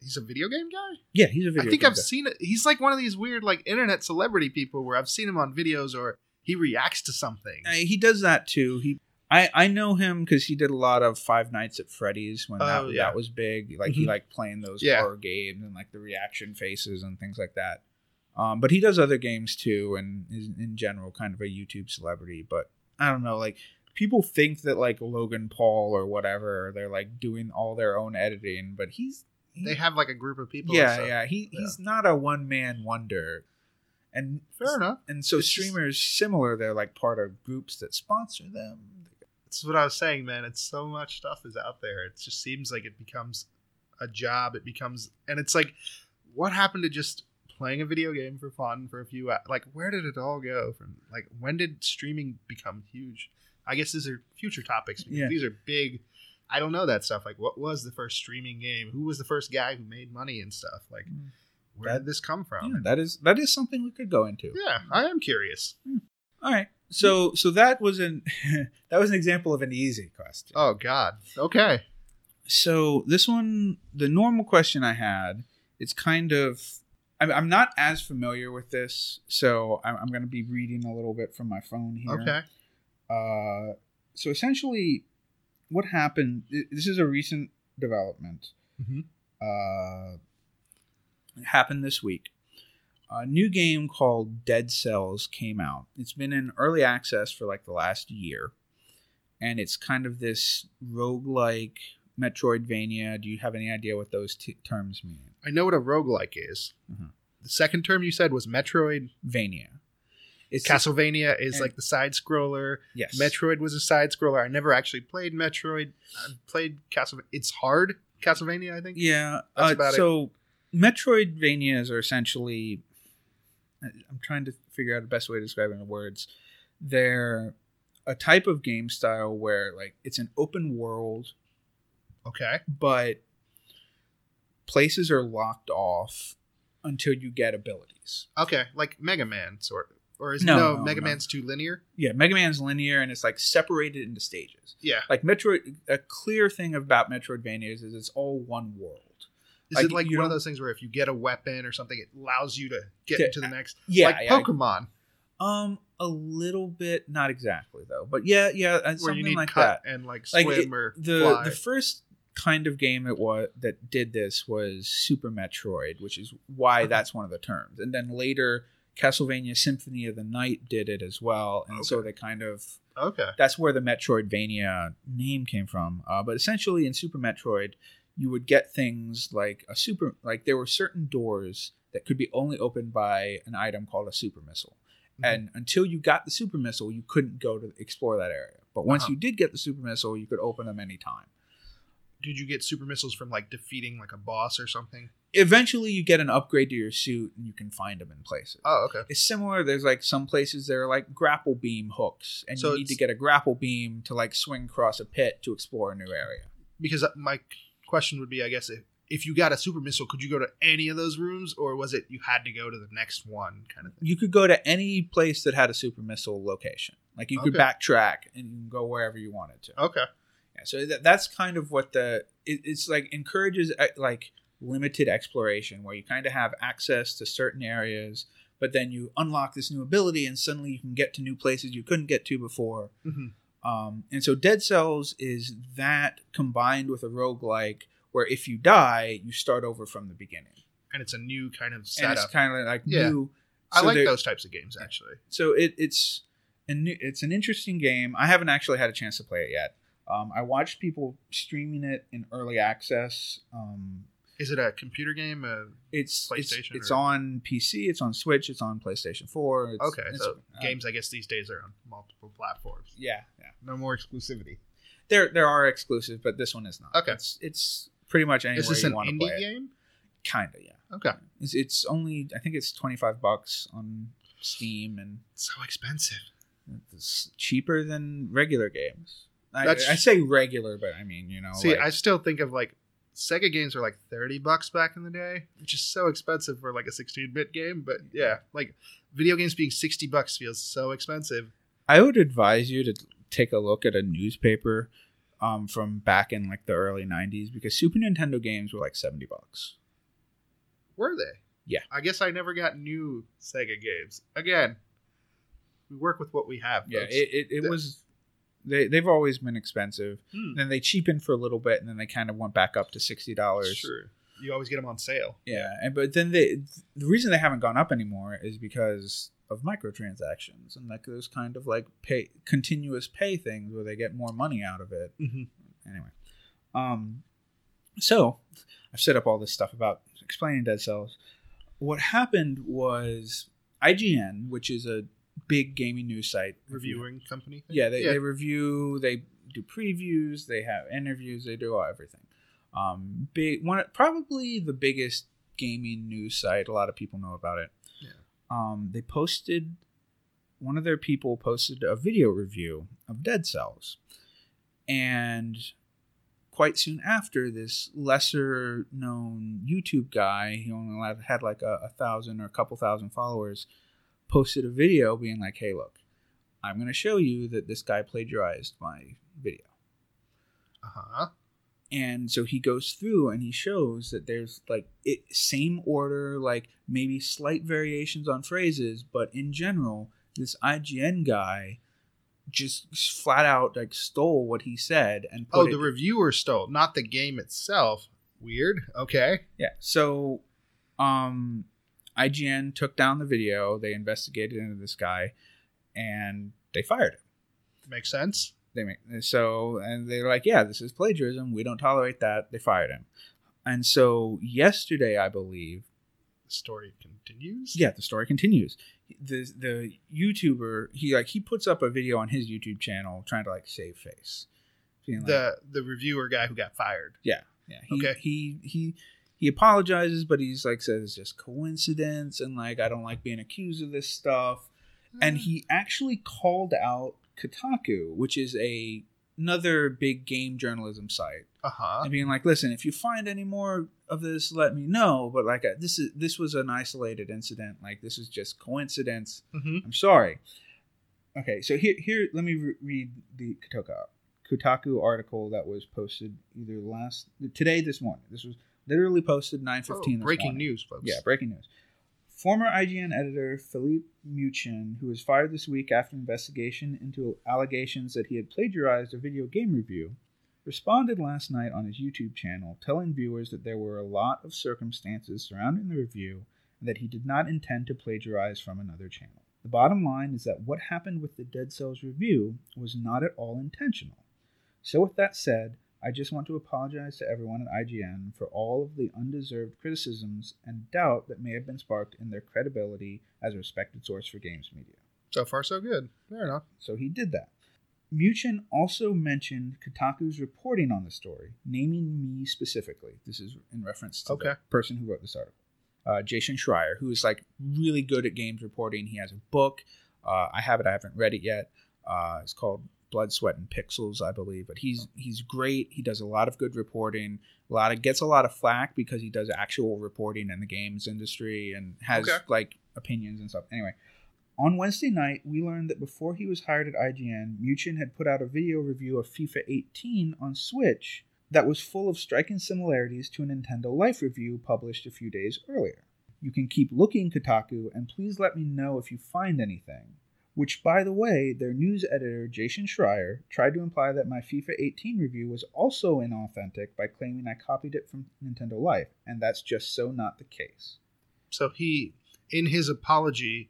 he's a video game guy. Yeah, he's a video. I think I've guy. seen it. He's like one of these weird like internet celebrity people where I've seen him on videos or he reacts to something. Uh, he does that too. He. I, I know him because he did a lot of Five Nights at Freddy's when that, Oh, yeah. that was big. Like he Mhm. liked playing those Yeah. horror games and like the reaction faces and things like that. Um, but he does other games too, and is in general kind of a YouTube celebrity. But I don't know, like people think that like Logan Paul or whatever, they're like doing all their own editing, but he's he- they have like a group of people. and yeah, stuff. yeah. He he's not a one man wonder. And Fair enough. and so It's just- streamers similar, they're like part of groups that sponsor them. That's what I was saying, man. It's so much stuff is out there. It just seems like it becomes a job. It becomes, and it's like, what happened to just playing a video game for fun for a few? hou- Like, where did it all go from? Like, when did streaming become huge? I guess these are future topics. Because Yeah. These are big. I don't know that stuff. Like, what was the first streaming game? Who was the first guy who made money and stuff? Like, Mm. where That- did this come from? Yeah, that is that is something we could go into. yeah, I am curious. All right. So so that was an that was an example of an easy question. Oh God. Okay. So this one, the normal question I had, it's kind of I'm, I'm not as familiar with this, so I'm, I'm going to be reading a little bit from my phone here. Okay. Uh, so essentially, what happened? This is a recent development. Mhm. Uh, happened this week. A new game called Dead Cells came out. It's been in early access for like the last year, and it's kind of this roguelike Metroidvania. Do you have any idea what those t- terms mean? I know what a roguelike is. Mhm. The second term you said was Metroidvania. It's Castlevania is and- like the side scroller. yes. Metroid was a side scroller. I never actually played Metroid. I played Castlevania. It's hard, Castlevania, I think. Yeah. That's uh, about it. so Metroidvanias are essentially. I'm trying to figure out the best way to describe it in words. They're a type of game style where like it's an open world, Okay. but places are locked off until you get abilities. Okay. Like Mega Man, sort of. Or is No, no, no, Mega no. Man's too linear? Yeah, Mega Man's linear and it's like separated into stages. Yeah. Like Metroid, a clear thing about Metroidvanias is it's all one world. Is Like, it like one of those things where if you get a weapon or something, it allows you to get Yeah, into the next? Yeah, like yeah. Pokemon, Um, a little bit, not exactly though, but yeah, yeah, uh, where something you need like cut that. and like Like swim it- or the fly. the first kind of game that was that did this was Super Metroid, which is why that's one of the terms. And then later, Castlevania Symphony of the Night did it as well, and so they kind of okay. that's where the Metroidvania name came from. Uh, but essentially, in Super Metroid, you would get things like a super like there were certain doors that could be only opened by an item called a super missile. Mhm. And until you got the super missile, you couldn't go to explore that area. But once Uh-huh. you did get the super missile, you could open them anytime. did you get super missiles from like defeating like a boss or something? Eventually, you get an upgrade to your suit, and you can find them in places. Oh, okay. It's similar. There's like some places that are like grapple beam hooks, and So you need to get a grapple beam to like swing across a pit to explore a new area. Because uh, my question would be, I guess, if if you got a super missile, could you go to any of those rooms, or was it you had to go to the next one, kind of thing? You could go to any place that had a super missile location. Like you could Okay. backtrack and you can go wherever you wanted to. Okay. Yeah, so that, that's kind of what the it, it's like encourages uh, like limited exploration where you kind of have access to certain areas, but then you unlock this new ability and suddenly you can get to new places you couldn't get to before. hmm Um, and so Dead Cells is that combined with a roguelike where if you die, you start over from the beginning. And it's a new kind of setup. And it's kind of like Yeah. new. I like those types of games actually. So it, it's a new, it's an interesting game. I haven't actually had a chance to play it yet. Um, I watched people streaming it in early access. Um, Is it a computer game? Uh, it's it's, PlayStation it's or- on PC, it's on Switch, it's on PlayStation Four. It's, okay, it's- so uh, games I guess these days are on multiple platforms. Yeah. No more exclusivity. There there are exclusives, but this one is not. Okay. it's it's pretty much anywhere Is this you an want to play indie it. game? Kinda, yeah. Okay. It's, it's only I think it's twenty five bucks on Steam, and So expensive. it's cheaper than regular games. I, That's- I say regular, but I mean you know. See, like- I still think of like Sega games were like thirty bucks back in the day, which is so expensive for like a sixteen-bit game. But yeah, like video games being sixty bucks feels so expensive. I would advise you to take a look at a newspaper um, from back in like the early '90s because Super Nintendo games were like seventy bucks. Were they? Yeah. I guess I never got new Sega games. Again, we work with what we have. Yeah, it, it, it was. They they've always been expensive. Hmm. Then they cheapened for a little bit, and then they kind of went back up to sixty dollars. Sure. You always get them on sale. Yeah, and but then they the reason they haven't gone up anymore is because of microtransactions and like those kind of like pay continuous pay things where they get more money out of it. Mm-hmm. Anyway, um, so I've set up all this stuff about explaining dead cells. What happened was IGN, which is a big gaming news site, Reviewing company. Thing? Yeah, they, they review, they do previews, they have interviews, they do everything. Um, big one, probably the biggest gaming news site. A lot of people know about it. Um, they posted one of their people posted a video review of Dead Cells, and quite soon after, this lesser known YouTube guy, he only had- had like a, a thousand or a couple thousand followers, posted a video being like, "Hey, look." I'm going to show you that this guy plagiarized my video. Uh huh. And so he goes through and he shows that there's like it same order, like maybe slight variations on phrases, but in general, this IGN guy just flat out like stole what he said and put Oh, it, the reviewer stole, not the game itself. Weird. Okay. yeah. So, um, IGN took down the video. They investigated into this guy, and they fired him. Makes sense. They make so, and they're like, "Yeah, this is plagiarism. We don't tolerate that." They fired him. And so yesterday, I believe, The story continues. yeah, the story continues. The the YouTuber he like he puts up a video on his YouTube channel trying to like save face. Like, The the reviewer guy who got fired. yeah, yeah. He, Okay. He he he apologizes, but he's like says it's just coincidence, and like I don't like being accused of this stuff. And mm. he actually called out Kotaku, which is a another big game journalism site, Uh huh. and being like, "Listen, if you find any more of this, let me know." But like, this is this was an isolated incident. Like, this is just coincidence. hmm I'm sorry. Okay, so here, here, let me re- read the Kotaku, Kotaku article that was posted either last today, this morning. This was literally posted 9:15. Oh, breaking news, folks. Yeah, breaking news. Former IGN editor Filip Miucin, who was fired this week after investigation into allegations that he had plagiarized a video game review, responded last night on his YouTube channel, telling viewers that there were a lot of circumstances surrounding the review and that he did not intend to plagiarize from another channel. The bottom line is that what happened with the Dead Cells review was not at all intentional. So, with that said, I just want to apologize to everyone at IGN for all of the undeserved criticisms and doubt that may have been sparked in their credibility as a respected source for games media. So far, so good. Fair enough. So he did that. Miucin also mentioned Kotaku's reporting on the story, naming me specifically. This is in reference to Okay. the person who wrote this article, uh, Jason Schreier, who is like really good at games reporting. He has a book. Uh, I have it. I haven't read it yet. Uh, it's called Blood, Sweat, and Pixels, I believe. But he's he's great. He does a lot of good reporting. A lot of gets a lot of flack because he does actual reporting in the games industry and has Okay. like opinions and stuff. Anyway, on Wednesday night, we learned that before he was hired at IGN, Miucin had put out a video review of FIFA 18 on Switch that was full of striking similarities to a Nintendo Life review published a few days earlier. You can keep looking, Kotaku, and please let me know if you find anything. Which, by the way, their news editor, Jason Schreier, tried to imply that my FIFA 18 review was also inauthentic by claiming I copied it from Nintendo Life, and that's just so not the case. So he, in his apology,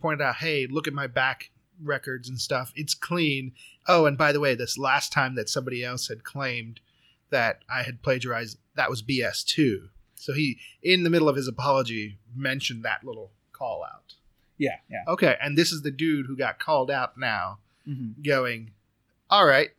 pointed out, "Hey, look at my back records and stuff. It's clean. Oh, and by the way, this last time that somebody else had claimed that I had plagiarized, that was BS too." So he, in the middle of his apology, mentioned that little call out. Yeah, yeah. Okay, and this is the dude who got called out now, Mm-hmm. going, "All right,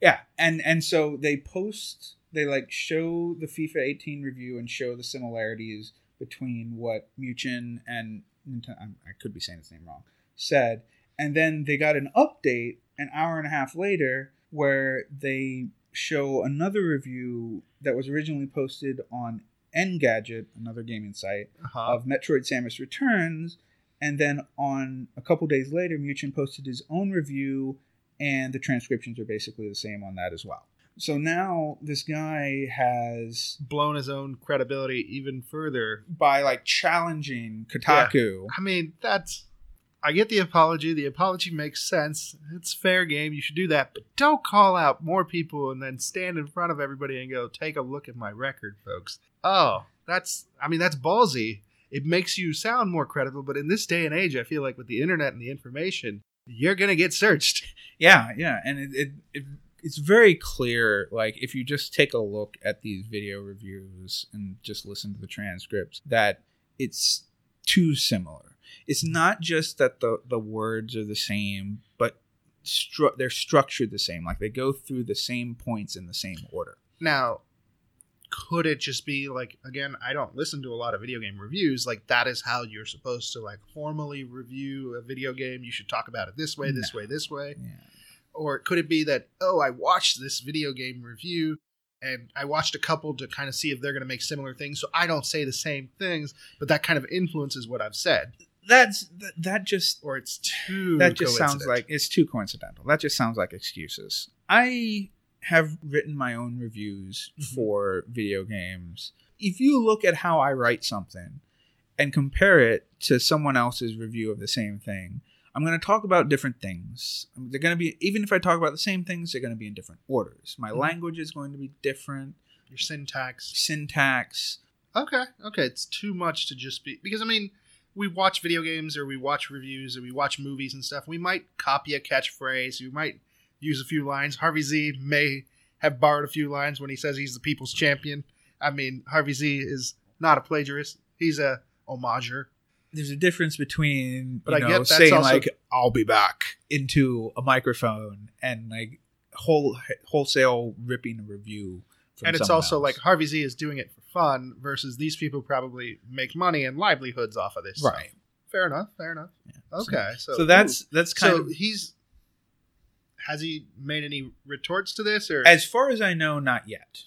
Yeah, and and so they post they like show the FIFA 18 review and show the similarities between what Miucin and I could be saying his name wrong said, and then they got an update an hour and a half later where they show another review that was originally posted on Engadget, another gaming site, uh-huh. of Metroid Samus Returns, and then on a couple days later, Miucin posted his own review, and the transcriptions are basically the same on that as well. So now this guy has, blown his own credibility even further." by like challenging Kotaku, I mean, that's. I get the apology. The apology makes sense. It's fair game. You should do that. But don't call out more people and then stand in front of everybody and go, take a look at my record, folks. Oh, that's. I mean, that's ballsy. It makes you sound more credible. But in this day and age, I feel like with the internet and the information, you're going to get searched. Yeah, yeah, and it, it, it it's very clear. Like if you just take a look at these video reviews and just listen to the transcripts, that it's too similar. It's not just that the the words are the same, but stru- they're structured the same. Like they go through the same points in the same order. Now, could it just be like again? I don't listen to a lot of video game reviews. Like that is how you're supposed to like formally review a video game. You should talk about it this way, this way, this way. Yeah. Or could it be that oh, I watched this video game review and I watched a couple to kind of see if they're going to make similar things, so I don't say the same things, but that kind of influences what I've said, That's that, that just or it's too that just sounds like it's too coincidental. That just sounds like excuses. I have written my own reviews Mhm. for video games. If you look at how I write something and compare it to someone else's review of the same thing, I'm going to talk about different things. They're going to be even if I talk about the same things, they're going to be in different orders. My Mhm. language is going to be different, your syntax. syntax. Okay, okay, it's too much to just be because I mean, we watch video games or we watch reviews or we watch movies and stuff. We might copy a catchphrase. We might use a few lines. Harvey Z may have borrowed a few lines when he says he's the people's champion. I mean, Harvey Z is not a plagiarist. He's a homager. there's a difference between But you I know, get that's saying also- like "I'll be back" into a microphone and like whole wholesale ripping a review. And it's also else. like Harvey Z is doing it for fun versus these people probably make money and livelihoods off of this. stuff. right. Fair enough. Fair enough. Yeah. Okay. So, So, that's that's kind so of he's has he made any retorts to this or as far as I know, not yet.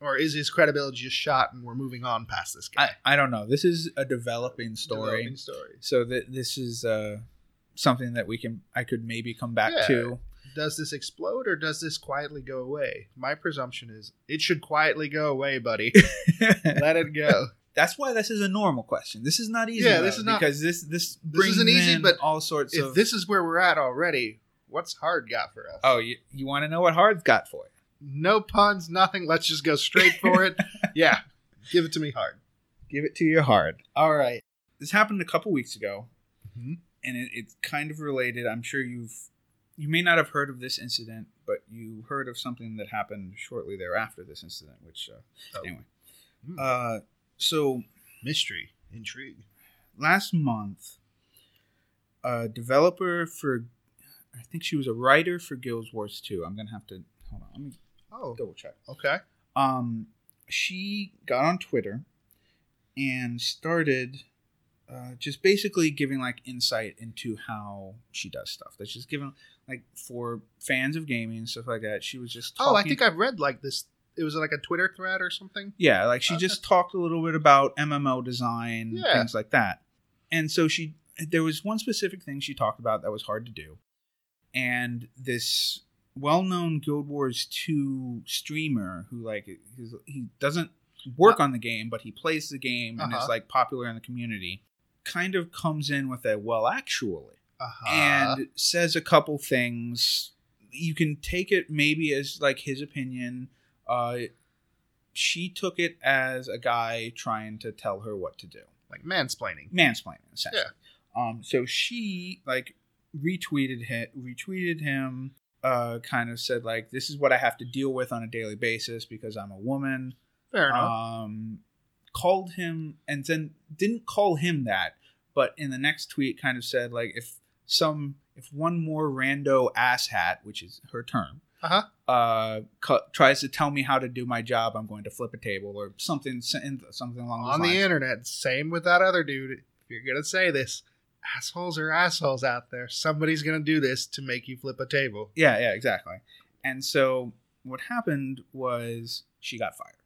or is his credibility just shot and we're moving on past this guy? I I don't know. This is a developing story, Developing story. so that this is uh something that we can I could maybe come back Yeah. to. Does this explode or does this quietly go away? My presumption is it should quietly go away, buddy. Let it go. That's why this is a normal question. This is not easy. Yeah, though, this is not- because this this brings isn't easy, in but all sorts if of. this is where we're at already, what's hard got for us? oh, you you want to know what Hard's got for you? No puns, nothing. Let's just go straight for it. yeah. Give it to me hard. Give it to your Hard. All right. This happened a couple weeks ago, Mhm. and it, it's kind of related. I'm sure you've you may not have heard of this incident, but you heard of something that happened shortly thereafter this incident. Which uh, Oh. anyway, Hmm. uh, so Mystery, intrigue. last month, a developer for I think she was a writer for Guild Wars 2. I'm gonna have to hold on. Let me Oh, double check. okay. Um, she got on Twitter and started uh, just basically giving like insight into how she does stuff. That she's given like for fans of gaming and stuff like that. She was just Oh, I think I've read like this. It was like a Twitter thread or something. Yeah, like she Okay. just talked a little bit about MMO design, Yeah. things like that. And so she there was one specific thing she talked about that was hard to do. And this well-known Guild Wars 2 streamer who like he's, he doesn't work on the game, but he plays the game and is Uh-huh. like popular in the community, kind of comes in with a well actually Uh-huh. and says a couple things. You can take it maybe as like his opinion. Uh, she took it as a guy trying to tell her what to do, like mansplaining. mansplaining essentially. Um, so she like retweeted him, retweeted him. Uh, kind of said like, "This is what I have to deal with on a daily basis because I'm a woman." Fair enough. um, called him and then didn't call him that, but in the next tweet kind of said like if some if one more rando asshat, which is her term, Uh-huh. uh, cu- tries to tell me how to do my job, I'm going to flip a table or something something along those on the lines. internet. Same with that other dude. If you're gonna say this, assholes are assholes out there. Somebody's gonna do this to make you flip a table. yeah, yeah, exactly. And so what happened was she got fired.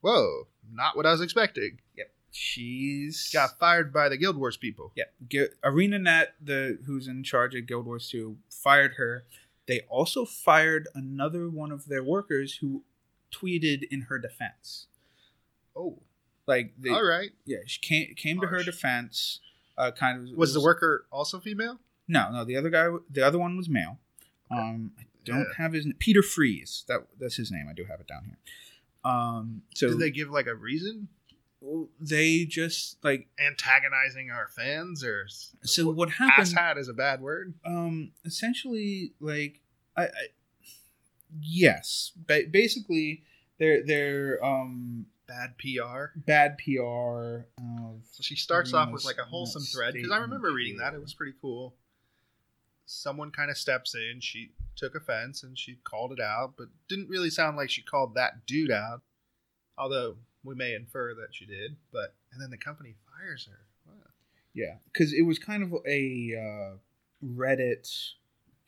Whoa, not what I was expecting. Yep, she's Got fired by the Guild Wars people. Yeah, Gu- ArenaNet, the who's in charge of Guild Wars 2, fired her. They also fired another one of their workers who tweeted in her defense. Oh, Like, they, all right. yeah, she came came to her defense. Uh, kind of Was the worker also female? No, no. The other guy, the other one was male. Um, I don't Yeah. have his Peter Fries. That that's his name. I do have it down here. Um, so Did they give like a reason? they just like Antagonizing our fans, or so what happened? asshat is a bad word. um essentially like i, I yes ba- basically they're they're um Bad PR. bad pr of So she starts off with like a wholesome thread because I remember reading that. It was pretty cool. Someone kind of steps in. She took offense and she called it out, but didn't really sound like she called that dude out. Although we may infer that she did. But and then the company fires her. Wow. yeah because it was kind of a uh reddit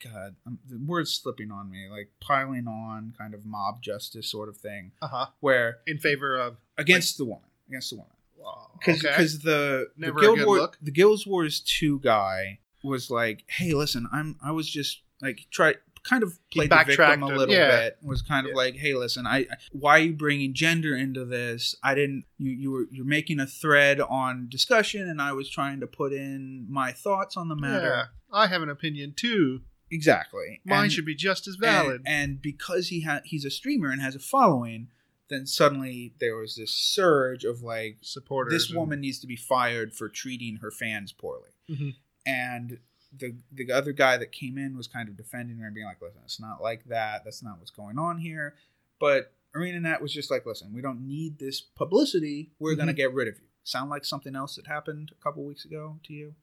god um, the word's slipping on me like piling on kind of mob justice sort of thing Uh huh. where In favor of. against the woman against the woman Wow. because okay. the Never a the Guild War, look. the Guild Wars two guy was like, hey, listen, I'm I was just like try kind of played the victim a little yeah. bit. Was kind of Yeah. like, hey, listen, I why are you bringing gender into this? I didn't. You you were you're making a thread on discussion, and I was trying to put in my thoughts on the matter. Yeah, I have an opinion too. Exactly. Mine And- should be just as valid. And, because he had he's a streamer and has a following, then suddenly there was this surge of like Supporters. this and- woman needs to be fired for treating her fans poorly. Mhm. And the the other guy that came in was kind of defending her and being like, "Listen, it's not like that. That's not what's going on here." But ArenaNet was just like, "Listen, we don't need this publicity. We're gonna Mhm. get rid of you." Sound like something else that happened a couple weeks ago to you?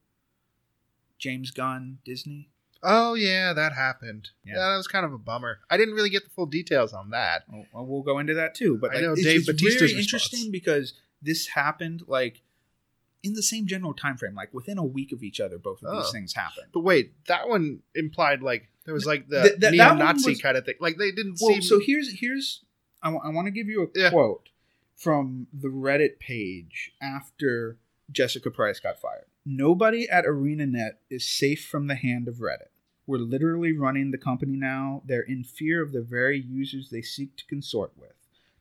James Gunn, Disney. Oh yeah, that happened. Yeah. Yeah. that was kind of a bummer. I didn't really get the full details on that. Well, well, we'll go into that too. But I know it's, Dave it's Bautista's very response. interesting because this happened like in the same general time frame, like within a week of each other. Both of these Oh. things happened. But wait, that one implied like there was like the Th- th- neo-Nazi was- kind of thing. Like they didn't Well, seem. so here's here's I want to give you a Yeah. quote from the Reddit page after Jessica Price got fired. Nobody at ArenaNet is safe from the hand of Reddit. We're literally running the company now. They're in fear of the very users they seek to consort with.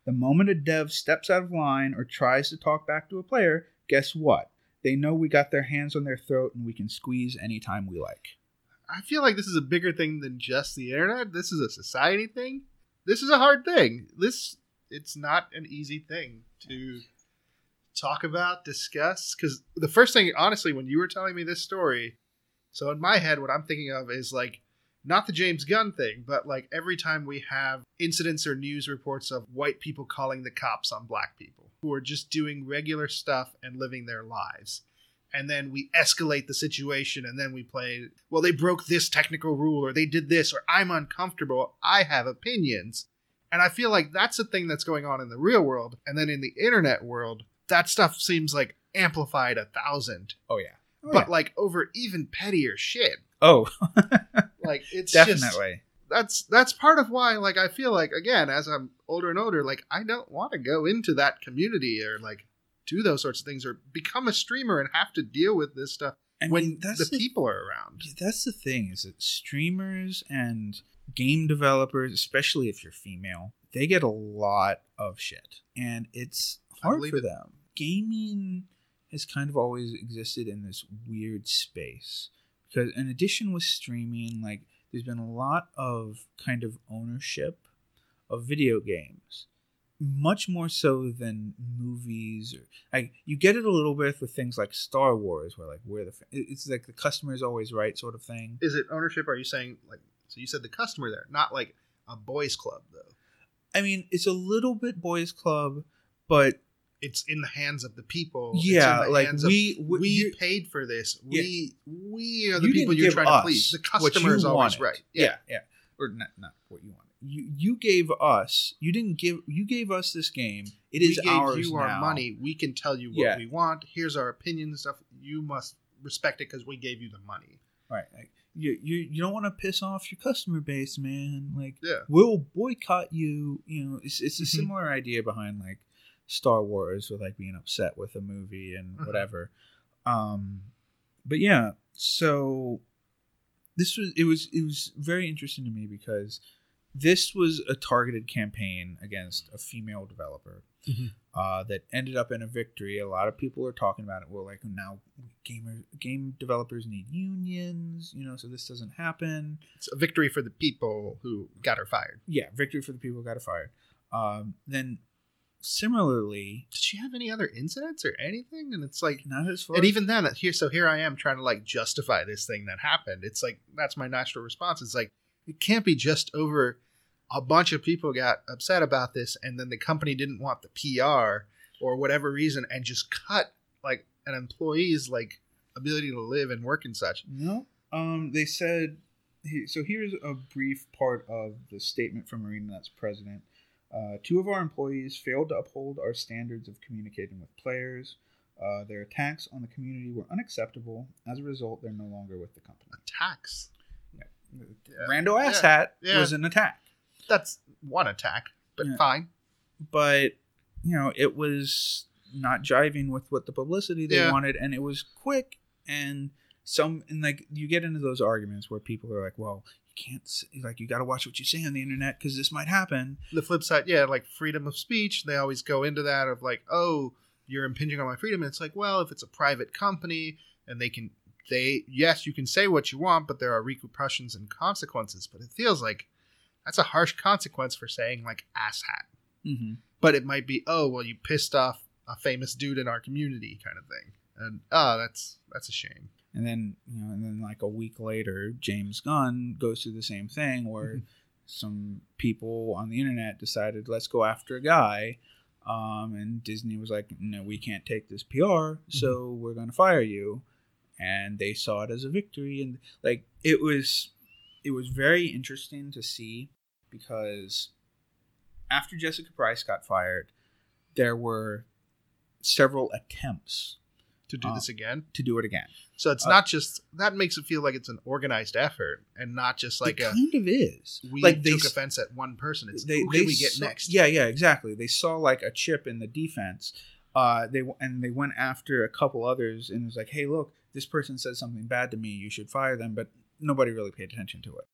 The moment a dev steps out of line or tries to talk back to a player, guess what? They know we got their hands on their throat and we can squeeze anytime we like. I feel like this is a bigger thing than just the internet. This is a society thing. This is a hard thing. This it's not an easy thing to talk about, discuss. Because the first thing, honestly, when you were telling me this story, so in my head, what I'm thinking of is like not the James Gunn thing, but like every time we have incidents or news reports of white people calling the cops on black people who are just doing regular stuff and living their lives. and then we escalate the situation and then we play well they broke this technical rule or they did this or i'm uncomfortable i have opinions and i feel like that's a thing that's going on in the real world and then in the internet world that stuff seems like amplified a thousand Oh yeah. Oh, but like over even pettier shit oh, like it's just definitely. that's that's part of why like i feel like again as i'm older and older like i don't want to go into that community or like do those sorts of things or become a streamer and have to deal with this stuff I when mean, that's the the people are around That's the thing is that streamers and game developers, especially if you're female, they get a lot of shit, and it's hard for it. them. Gaming has kind of always existed in this weird space. Because, in addition with streaming, like there's been a lot of kind of ownership of video games. Much more so than movies or like you get it a little bit with things like Star Wars where like where the it's like the customer is always right sort of thing. is it ownership are you saying like so you said the customer there not like a boys club though? I mean, it's a little bit boys club, but it's in the hands of the people It's in yeah, the like we we, we, paid for this Yeah. we we are the you people you're trying to please the customer is always wanted. right Yeah. yeah, or not not what you wanted. You you gave us. You didn't give. You gave us this game. It is ours you now. our money. We can tell you what Yeah. we want. Here's our opinion and stuff. You must respect it because we gave you the money. right? Like, you you you don't want to piss off your customer base, man. Like Yeah. we'll boycott you. You know, it's it's a Mhm. similar idea behind like Star Wars with like being upset with a movie and Mhm. whatever. Um, but yeah, so this was it was it was very interesting to me because this was a targeted campaign against a female developer Mhm. uh, that ended up in a victory. A lot of people are talking about it. Well, like now, gamer game developers need unions, you know, so this doesn't happen. It's a victory for the people who got her fired. Yeah, victory for the people who got her fired. Um, then similarly, Did she have any other incidents or anything? And it's like, not as far. and even then, here, so here I am trying to like justify this thing that happened. It's like that's my natural response. It's like it can't be just over. A bunch of people got upset about this, and then the company didn't want the PR or whatever reason, and just cut like an employee's like ability to live and work and such. No. Um, they said. So here's a brief part of the statement from ArenaNet's president. Uh, two of our employees failed to uphold our standards of communicating with players. Uh, their attacks on the community were unacceptable. As a result, they're no longer with the company. Attacks. Yeah. Rando ass Yeah. hat Yeah. was an attack, That's one attack, but Yeah. fine. but you know it was not jiving with what the publicity they wanted, and it was quick and some and like you get into those arguments where people are like, well, can't like you got to watch what you say on the internet because this might happen. the flip side, yeah, like freedom of speech, they always go into that of like, oh, you're impinging on my freedom. And it's like, well, if it's a private company and they can, they, yes, you can say what you want, but there are repercussions and consequences. But it feels like that's a harsh consequence for saying like ass hat. Mm-hmm. But it might be, oh, well, you pissed off a famous dude in our community kind of thing. And oh, that's that's a shame. And then you know, and then like a week later, James Gunn goes through the same thing where Mhm. some people on the internet decided let's go after a guy, um, and Disney was like, no, we can't take this PR, so we're going to fire you, and they saw it as a victory, and like it was, it was very interesting to see because after Jessica Price got fired, there were several attempts To do Uh, this again, to do it again. so it's uh, not just that makes it feel like it's an organized effort and not just like it a kind of is. we like they took s- offense at one person. It's they, who they we get saw- next? Yeah, yeah, exactly. They saw like a chip in the defense. Uh, they and they went after a couple others and it was like, "Hey, look, this person said something bad to me. You should fire them." But nobody really paid attention to it.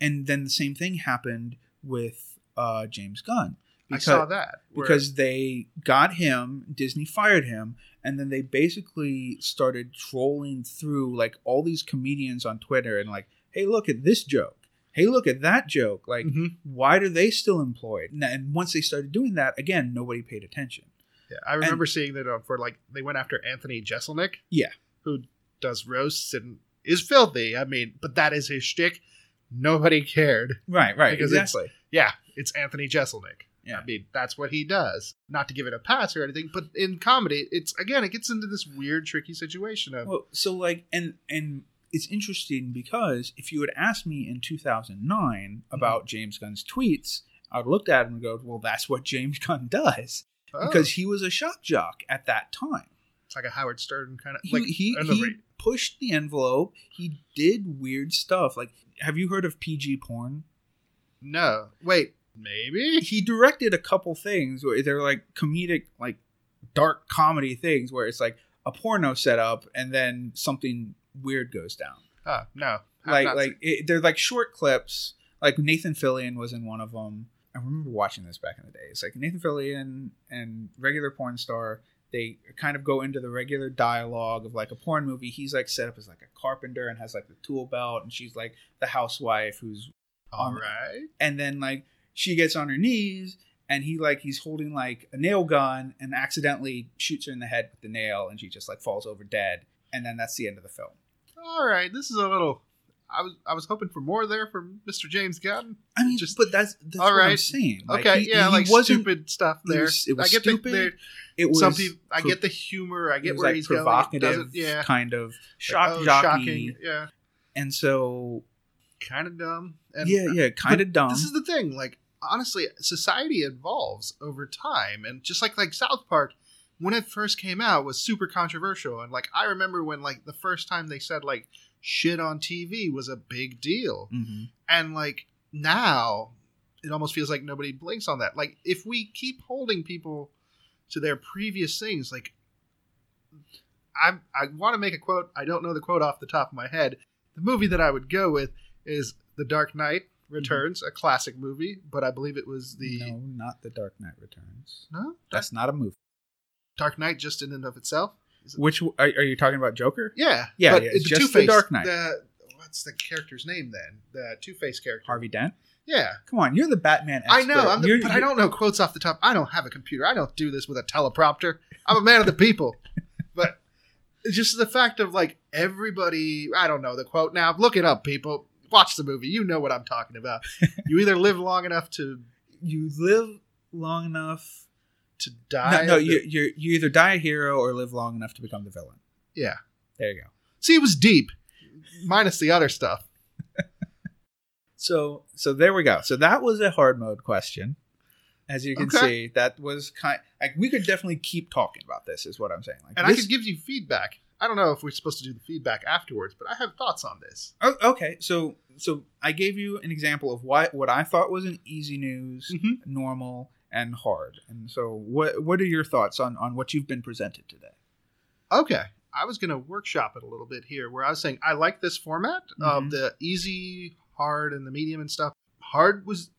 And then the same thing happened with uh, James Gunn. I saw that where- because they got him, Disney fired him, and then they basically started trolling through like all these comedians on Twitter and like, hey, look at this joke. Hey, look at that joke. Like, Mhm. why are they still employed? And- And once they started doing that, again, nobody paid attention. Yeah, I remember seeing that uh, for like they went after Anthony Jeselnik. Yeah. who does roasts and is filthy. I mean, but that is his shtick. Nobody cared. Right, right, Because it's- exactly. Yeah, it's Anthony Jeselnik. Yeah. I mean, that's what he does. Not to give it a pass or anything, but in comedy, it's again, it gets into this weird, tricky situation of Well, so like, and and it's interesting because if you had asked me in 2009 mm-hmm. about James Gunn's tweets, I would looked at him and go, "Well, that's what James Gunn does," oh, because he was a shock jock at that time. it's like a Howard Stern kind of He like he, he pushed the envelope. He did weird stuff. Like, have you heard of PG porn? no, wait, maybe he directed a couple things where they're like comedic, like dark comedy things where it's like a porno setup and then something weird goes down. Oh, no, like like it, they're like short clips. Like Nathan Fillion was in one of them. I remember watching this back in the day. It's like Nathan Fillion and regular porn star. They kind of go into the regular dialogue of like a porn movie. He's like set up as like a carpenter and has like the tool belt, and she's like the housewife who's all um, right. and then like she gets on her knees and he like he's holding like a nail gun and accidentally shoots her in the head with the nail and she just like falls over dead and then that's the end of the film All right, this is a little. I was I was hoping for more there from Mr. James Gunn. i mean Just- but that's that's all what i'm saying Like, okay, he- yeah, he like wasn't- stupid stuff it there. was- it was I get stupid. the it was some people. I get the humor. I it get was, where like he's going. It provocative doesn't- Yeah, kind of shock oh, shocking. Yeah, and so kind of dumb. And yeah yeah kind of dumb This is the thing. Like honestly, society evolves over time, and just like like South Park, when it first came out, was super controversial. And like I remember when like the first time they said like shit on TV was a big deal, Mhm. and like now it almost feels like nobody blinks on that. Like if we keep holding people to their previous things, like I I want to make a quote. I don't know the quote off the top of my head. The movie that I would go with is The Dark Knight Mm-hmm. Returns, a classic movie, but I believe it was the no not the dark knight returns no, that's not a movie Dark Knight just in and of itself. It- which are, are you talking about joker yeah, Yeah, yeah, it's just The Dark Knight. The, what's the character's name then? The Two Face character. harvey dent Yeah, come on you're the batman I expert. know, I'm the, but I don't know quotes off the top. I don't have a computer. I don't do this with a teleprompter. I'm a man of the people. but it's just the fact of like everybody. I don't know the quote now. Look it up, people. Watch the movie. You know what I'm talking about. you either live long enough to you live long enough. to die. No, no you you you either die a hero or live long enough to become the villain. yeah. There you go. See, it was deep, minus the other stuff. So so there we go. So that was a hard mode question. As you can Okay. see, that was kind. Like we could definitely keep talking about this. Is what I'm saying. Like And I could give you feedback. I don't know if we're supposed to do the feedback afterwards, but I have thoughts on this. Oh, okay, so so I gave you an example of what what I thought was an easy news, mm-hmm. normal, and hard. And so what what are your thoughts on on what you've been presented today? Okay. I was going to workshop it a little bit here where I was saying I like this format of Mhm. the easy, hard, and the medium and stuff. Hard was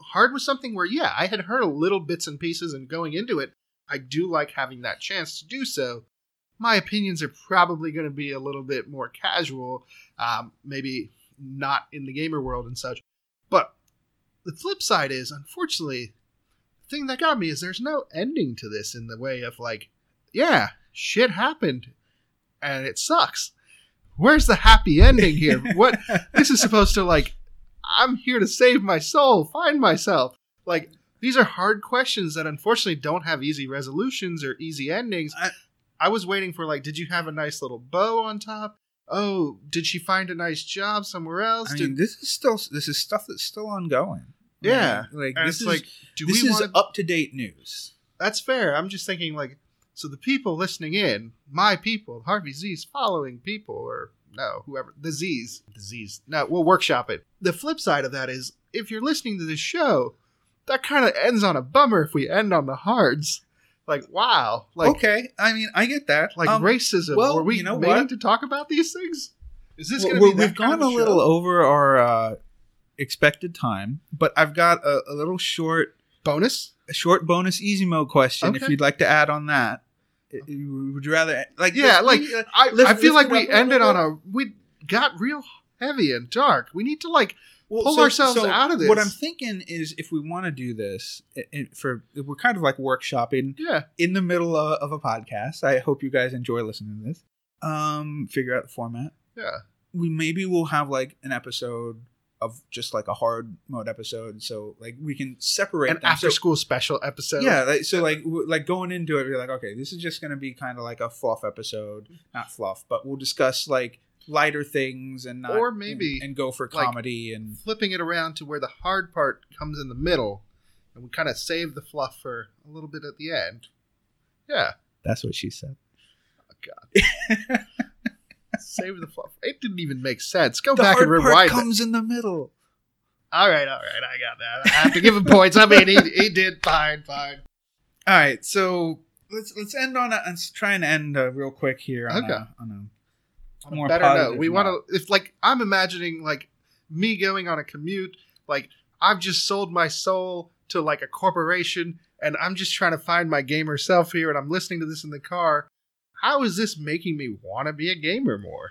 hard was something where yeah, I had heard a little bits and pieces and going into it, I do like having that chance to do so. My opinions are probably going to be a little bit more casual, um, maybe not in the gamer world and such. But the flip side is, unfortunately, the thing that got me is there's no ending to this in the way of like, yeah, shit happened and it sucks. Where's the happy ending here? what this is supposed to like I'm here to save my soul, find myself. Like these are hard questions that unfortunately don't have easy resolutions or easy endings. I- I was waiting for like, did you have a nice little bow on top? Oh, did she find a nice job somewhere else? I Did- mean, this is still this is stuff that's still ongoing. Yeah. like and this is like, do this we is want up to date news. That's fair. I'm just thinking like, so the people listening in, my people, Harvey Z's following people, or no, whoever the Z's, the Z's. No, we'll workshop it. The flip side of that is, if you're listening to this show, that kind of ends on a bummer. If we end on the hards, like wow, like okay, I mean, I get that. like Um, racism. well, Were we you know what? to talk about these things? Is this Well, going to be? we've gone a show? little over our uh, expected time, but I've got a, a little short, bonus. a short bonus easy mode question. If you'd like to add on that, would you rather like Yeah, like we, uh, I, I feel like we up a little ended on a we got real heavy and dark. We need to like well, pull ourselves out of this. What. I'm thinking is, if we want to do this, for we're kind of like workshopping yeah. in the middle of, of a podcast. I hope you guys enjoy listening to this. Um, figure out the format. Yeah. We maybe we'll have like an episode of just like a hard mode episode. So like we can separate An them. after So- school special episode. yeah, like, so like like going into it, you're like, okay, this is just gonna be kind of like a fluff episode, not fluff, but we'll discuss like lighter things and not, Or maybe, and, and go for like, comedy and Flipping it around to where the hard part comes in the middle, and we kind of save the fluff for a little bit at the end. Yeah. that's what she said. Oh, God. Save the fluff. It didn't even make sense. Go The back hard and part rewind. it. comes in the middle. All right, all right, I got that. I have to give him points. I mean, he, he did fine, fine. All right, so let's let's end on a let's try and end uh, real quick here. On Okay. A, on a On a More better positive we want to. If like I'm imagining like me going on a commute, like I've just sold my soul to like a corporation, and I'm just trying to find my gamer self here, and I'm listening to this in the car. How is this making me want to be a gamer more?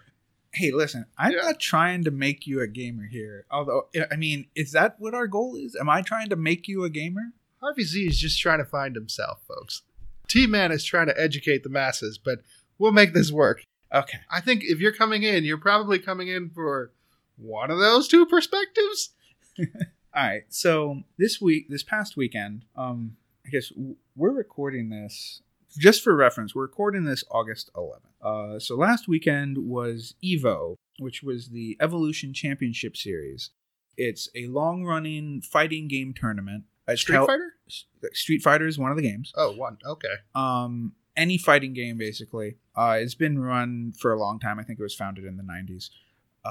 hey, listen, I'm Yeah. not trying to make you a gamer here. Although, eh, I mean, is that what our goal is? Am I trying to make you a gamer? Harvey Z is just trying to find himself, folks. T Man is trying to educate the masses, but we'll make this work. Okay. I think if you're coming in, you're probably coming in for one of those two perspectives. All right. So this week, this past weekend, um, I guess we're recording this just for reference. We're recording this August 11th. Uh, so last weekend was Evo, which was the Evolution Championship Series. It's a long-running fighting game tournament. It's Street held- Fighter? Street Fighter is one of the games. Oh, one. Okay. um any fighting game basically uh it's been run for a long time i think it was founded in the 90s uh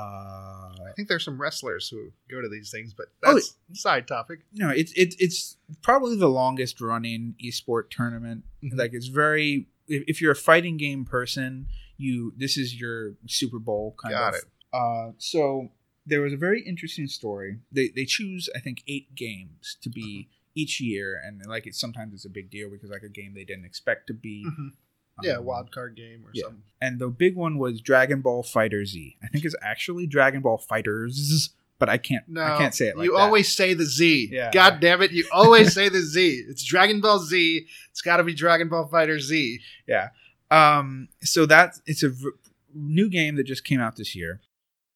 I think there's some wrestlers who go to these things, but Oh, that's side topic. no it's it's it's probably the longest running esport tournament Mhm. like it's very if, you're a fighting game person you this is your super bowl kind Got of it. uh so there was a very interesting story they they choose i think eight games to be each year and like it's sometimes it's a big deal because like a game they didn't expect to be Mhm. Yeah, um, wild card game or yeah. something. and the big one was Dragon Ball Fighter Z. I think it's actually Dragon Ball Fighters, but I can't No, I can't say it like you that. always say the Z. Yeah. God damn it, you always say the Z. It's Dragon Ball Z. It's got to be Dragon Ball Fighter Z. Yeah. Um so that it's a v- new game that just came out this year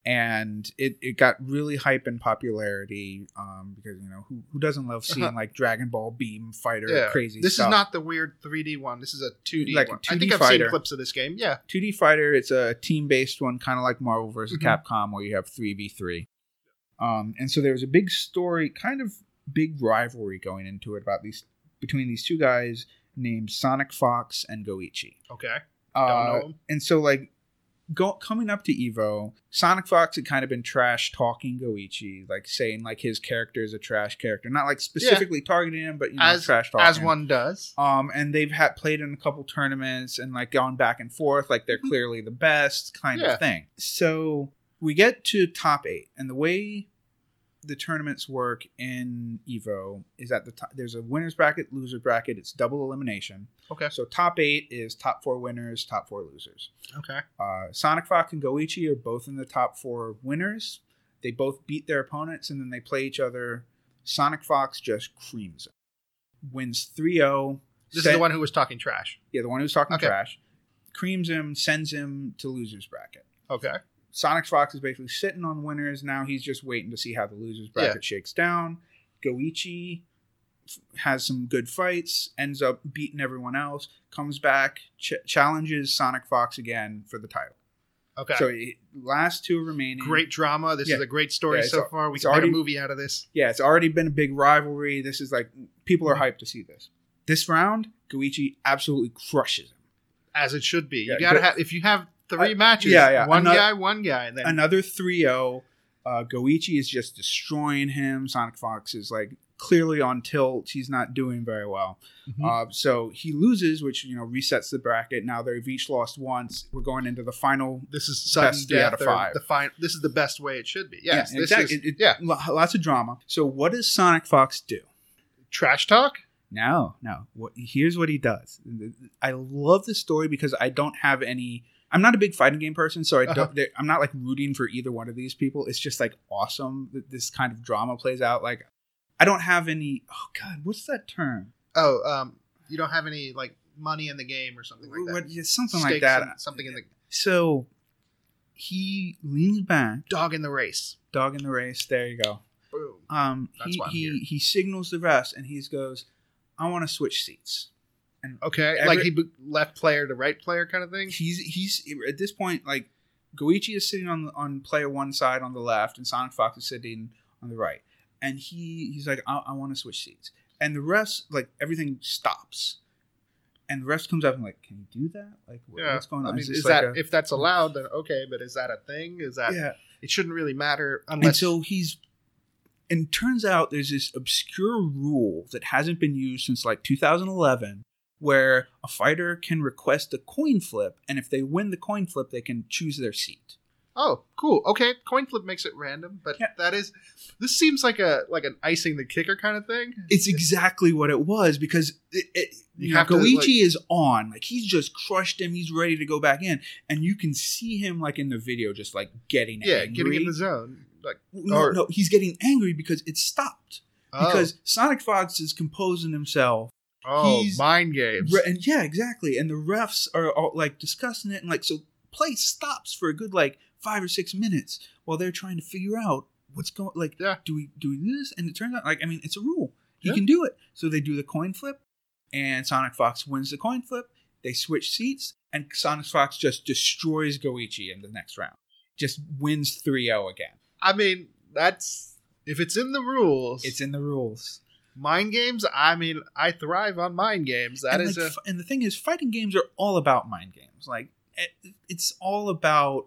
and it, it got really hype and popularity um because you know who, who doesn't love seeing Uh-huh. like Dragon Ball Beam Fighter Yeah, crazy This stuff. is not the weird 3D one. This is a 2D Like one. I 2D think I've fighter. seen clips of this game. Yeah. 2D fighter. It's a team based one, kind of like Marvel versus Mhm. Capcom, where you have three v three. Um, and so there was a big story, kind of big rivalry going into it about these between these two guys named Sonic Fox and Goichi. Okay. Uh, Don't know 'em. and so like go coming up to Evo, Sonic Fox had kind of been trash talking Goichi, like saying like his character is a trash character, not like specifically targeting him, but you know, As- trash talking. As one does. Um, and they've had played in a couple tournaments and like gone back and forth, like they're clearly the best kind Yeah. of thing. So we get to top eight, and the way the tournaments work in Evo is at the top. There's a winners bracket, loser bracket. It's double elimination. Okay. So top eight is top four winners, top four losers. Okay. Uh, Sonic Fox and Goichi are both in the top four winners. They both beat their opponents and then they play each other. Sonic Fox just creams them. Wins 3 0. This is the one who was talking trash. Yeah, the one who was talking Okay. trash. Creams him, sends him to losers bracket. Okay. Sonic Fox is basically sitting on winners. Now he's just waiting to see how the losers bracket Yeah. shakes down. Goichi has some good fights, ends up beating everyone else, comes back, ch- challenges Sonic Fox again for the title. Okay. So it, last two remaining. great drama. This Yeah. is a great story Yeah, so far. We can already- make a movie out of this. Yeah, it's already been a big rivalry. This is like people are mm-hmm. hyped to see this. This round, Goichi absolutely crushes him. As it should be. Yeah, you gotta go- have if you have three Uh, matches, yeah, yeah. one Another- guy, one guy, then Another 3-0. Uh, Goichi is just destroying him. Sonic Fox is like clearly on tilt. He's not doing very well. Mhm. Uh, so he loses, which you know resets the bracket. Now they've each lost once. We're going into the final. this is sudden best three death out of five. The fine. This is the best way it should be. Yes. Yeah, this exactly. is It- it- yeah. Lots of drama. So what does Sonic Fox do? Trash talk. No, no. What, here's what he does. I love this story because I don't have any. I'm not a big fighting game person, so I don't. Uh-huh. I'm not like rooting for either one of these people. It's just like awesome that this kind of drama plays out. Like, I don't have any. Oh God, what's that term? Oh, um, you don't have any like money in the game or something like that. What, yeah, something like that. in- something in the So he leans back. dog in the race. dog in the race. There you go. Boom. Um, That's he he, he signals the rest, and he goes, "I want to switch seats." Okay, Every- like he left player to right player kind of thing. He's he's at this point like Goichi is sitting on on player one side on the left, and Sonic Fox is sitting on the right, and he he's like, "I, I want to switch seats," and the rest like everything stops. And the rest comes up and like, can you do that? Like, what- Yeah, what's going I on? mean, Is is, like that a- if that's allowed? Then okay, but is that a thing? Is that yeah? it? Shouldn't really matter And unless. so he's, and turns out there's this obscure rule that hasn't been used since like 2011, where a fighter can request a coin flip, and if they win the coin flip, they can choose their seat. oh, cool. Okay, coin flip makes it random, but Yeah. that is. This seems like a like an icing the kicker kind of thing. It's exactly what it was because it, it, You you know, Goichi like- is on, like he's just crushed him. He's ready to go back in, and you can see him like in the video, just like getting angry. yeah, angry. getting in the zone. Like no, or- no, he's getting angry because it stopped. oh, Because Sonic Fox is composing himself oh, he's- mind games. Re- and yeah, exactly. And the refs are all, like discussing it, and like so, play stops for a good like five or six minutes while they're trying to figure out what's going. Like, Yeah. do we do we do this? And it turns out, like, I mean, it's a rule. He Yeah. can do it. So they do the coin flip, and Sonic Fox wins the coin flip. They switch seats, and Sonic Fox just destroys Goichi in the next round. Just wins 3-0 again. I mean, that's if it's in the rules. It's in the rules. Mind games. I mean, I thrive on mind games. That and is like, a and the thing is, fighting games are all about mind games. Like it, it's all about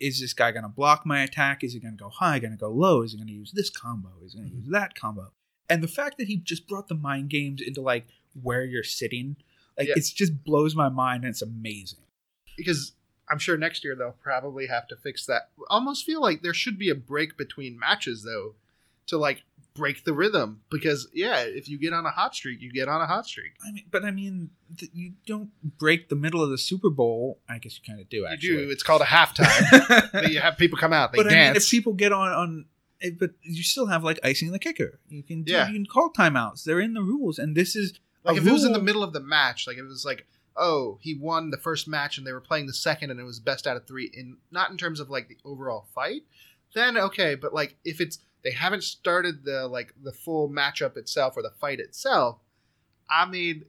is this guy going to block my attack? Is he going to go high? Going to go low? Is he going to use this combo? Is he going to use mm-hmm. that combo? And the fact that he just brought the mind games into like where you're sitting, like Yeah. it's just blows my mind and it's amazing. because I'm sure next year they'll probably have to fix that. Almost feel like there should be a break between matches though, to like break the rhythm. Because yeah, if you get on a hot streak, you get on a hot streak. I mean, but I mean, th- you don't break the middle of the Super Bowl. I guess you kind of do. You Actually, do. It's called a halftime. you have people come out. They but dance. I mean, if people get on on, eh, but you still have like icing the kicker. You can do, Yeah. you can call timeouts. They're in the rules, and this is like if it was in the middle of the match, like if it was like, oh, he won the first match and they were playing the second and it was best out of three, in not in terms of like the overall fight, then okay. But like if it's they haven't started the like the full matchup itself or the fight itself, I mean,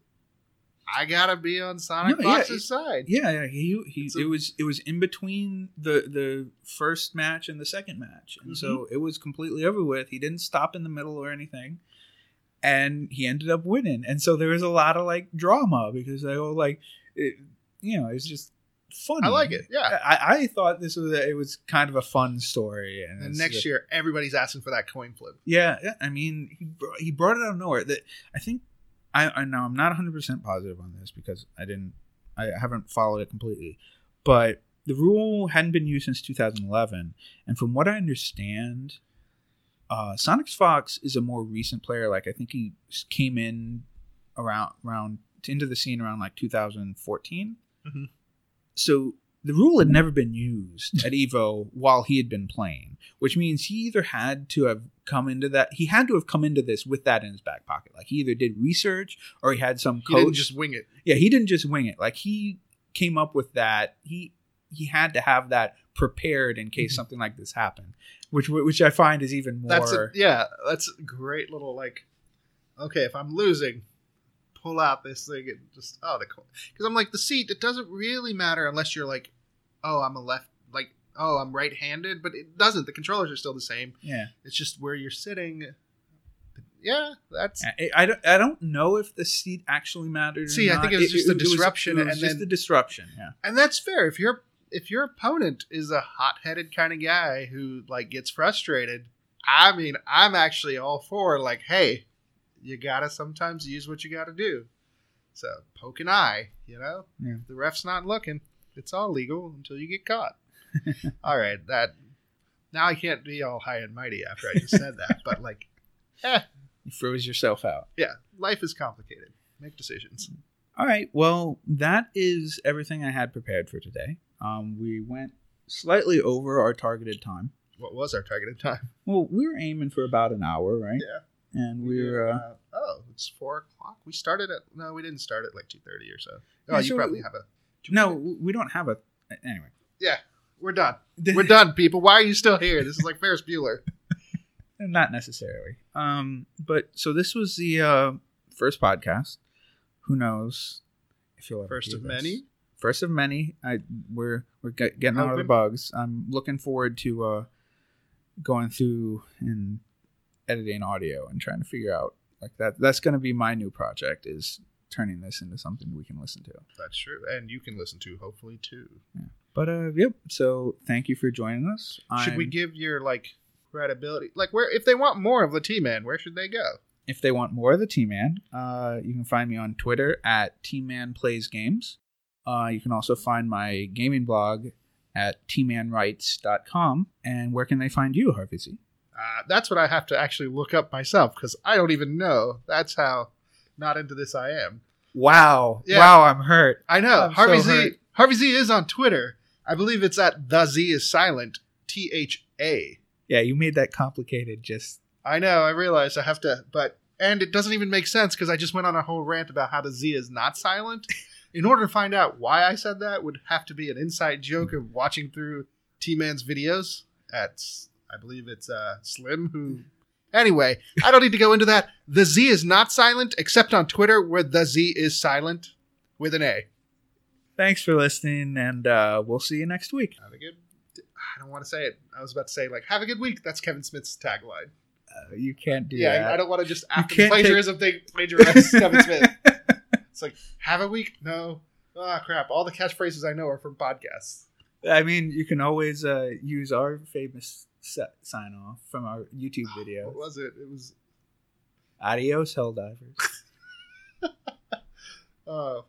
I gotta be on Sonic No, yeah, Fox's side. Yeah, yeah. He he. It's a- it was it was in between the the first match and the second match, and so Mm-hmm. it was completely over with. He didn't stop in the middle or anything, and he ended up winning. And so there was a lot of like drama because they were like, it, you know, it's just funny. I like it. Yeah. I, I thought this was a, it was kind of a fun story, and, And next year, everybody's asking for that coin flip. yeah, yeah. I mean, he brought, he brought it out of nowhere. That I think I, I know I'm not 100 percent positive on this because I didn't I haven't followed it completely, but the rule hadn't been used since 2011, and from what I understand, uh, Sonic Fox is a more recent player. Like I think he came in around around into the scene around like 2014. Mhm. So the rule had never been used at Evo while he had been playing, which means he either had to have come into that he had to have come into this with that in his back pocket. Like he either did research or he had some He didn't just wing it. yeah, he didn't just wing it. Like he came up with that. He he had to have that prepared in case Mhm. something like this happened, which which I find is even more. That's a, yeah. That's a great little like. Okay, if I'm losing, pull out this thing and just oh the because I'm like the seat. It doesn't really matter unless you're like, oh I'm a left like oh I'm right-handed, but it doesn't. The controllers are still the same. yeah. It's just where you're sitting. Yeah, that's I, I don't I don't know if the seat actually mattered. or See, I think it was just the disruption it was and just then- the disruption. Yeah. and that's fair. If your if your opponent is a hot-headed kind of guy who like gets frustrated, I mean, I'm actually all for like, hey, you gotta sometimes use what you gotta do. So poke an eye, you know. Yeah. The ref's not looking, it's all legal until you get caught. all right, that now I can't be all high and mighty after I just said that, but like, eh, You froze yourself out. yeah, life is complicated. Make decisions. All right. Well, that is everything I had prepared for today. Um, we went slightly over our targeted time. What was our targeted time? Well, we were aiming for about an hour, right? Yeah. And we were. Uh, Uh, oh, it's four o'clock. We started at no, we didn't start at like two thirty or so. Oh, Yeah, you so- probably have a no, we don't have a. Anyway. yeah. We're done. We're done, people. Why are you still here? This is like Ferris Bueller. Not necessarily. Um, but so this was the uh, first podcast. Who knows if you'll ever First of this. many. First of many. I we're we're get, getting out of the bugs. I'm looking forward to uh, going through and editing audio and trying to figure out like that. That's going to be my new project is turning this into something we can listen to. That's true, and you can listen to hopefully too. But uh, yep. So thank you for joining us. Should we I'm- give your like credibility? Like, where if they want more of the T Man, where should they go? if they want more of the T-Man, uh, you can find me on Twitter at T-Man Plays Games. Uh, you can also find my gaming blog at tmanwrites.com. And where can they find you, Harvey Z? Uh, that's what I have to actually look up myself because I don't even know. That's how not into this I am. Wow. Yeah. Wow, I'm hurt. I know I'm Harvey so Z. hurt. Harvey Z is on Twitter. I believe it's at the Z is silent. T H A. Yeah, you made that complicated just I know. I realize I have to, but and it doesn't even make sense because I just went on a whole rant about how the Z is not silent. In order to find out why I said that, would have to be an inside joke of watching through T Man's videos. At I believe it's uh, Slim who. Anyway, I don't need to go into that. The Z is not silent except on Twitter, where the Z is silent with an A. Thanks for listening, and uh, we'll see you next week. Have a good. I don't want to say it. I was about to say like "Have a good week." That's Kevin Smith's tagline. Uh, you can't do Yeah, that. I don't want to just after the can't take- plagiarism thing plagiarize Kevin Smith. It's like have a week. No, ah, crap. All the catchphrases I know are from podcasts. I mean, you can always uh, use our famous set sign off from our YouTube video. What was it? It was Adios, Helldivers. uh,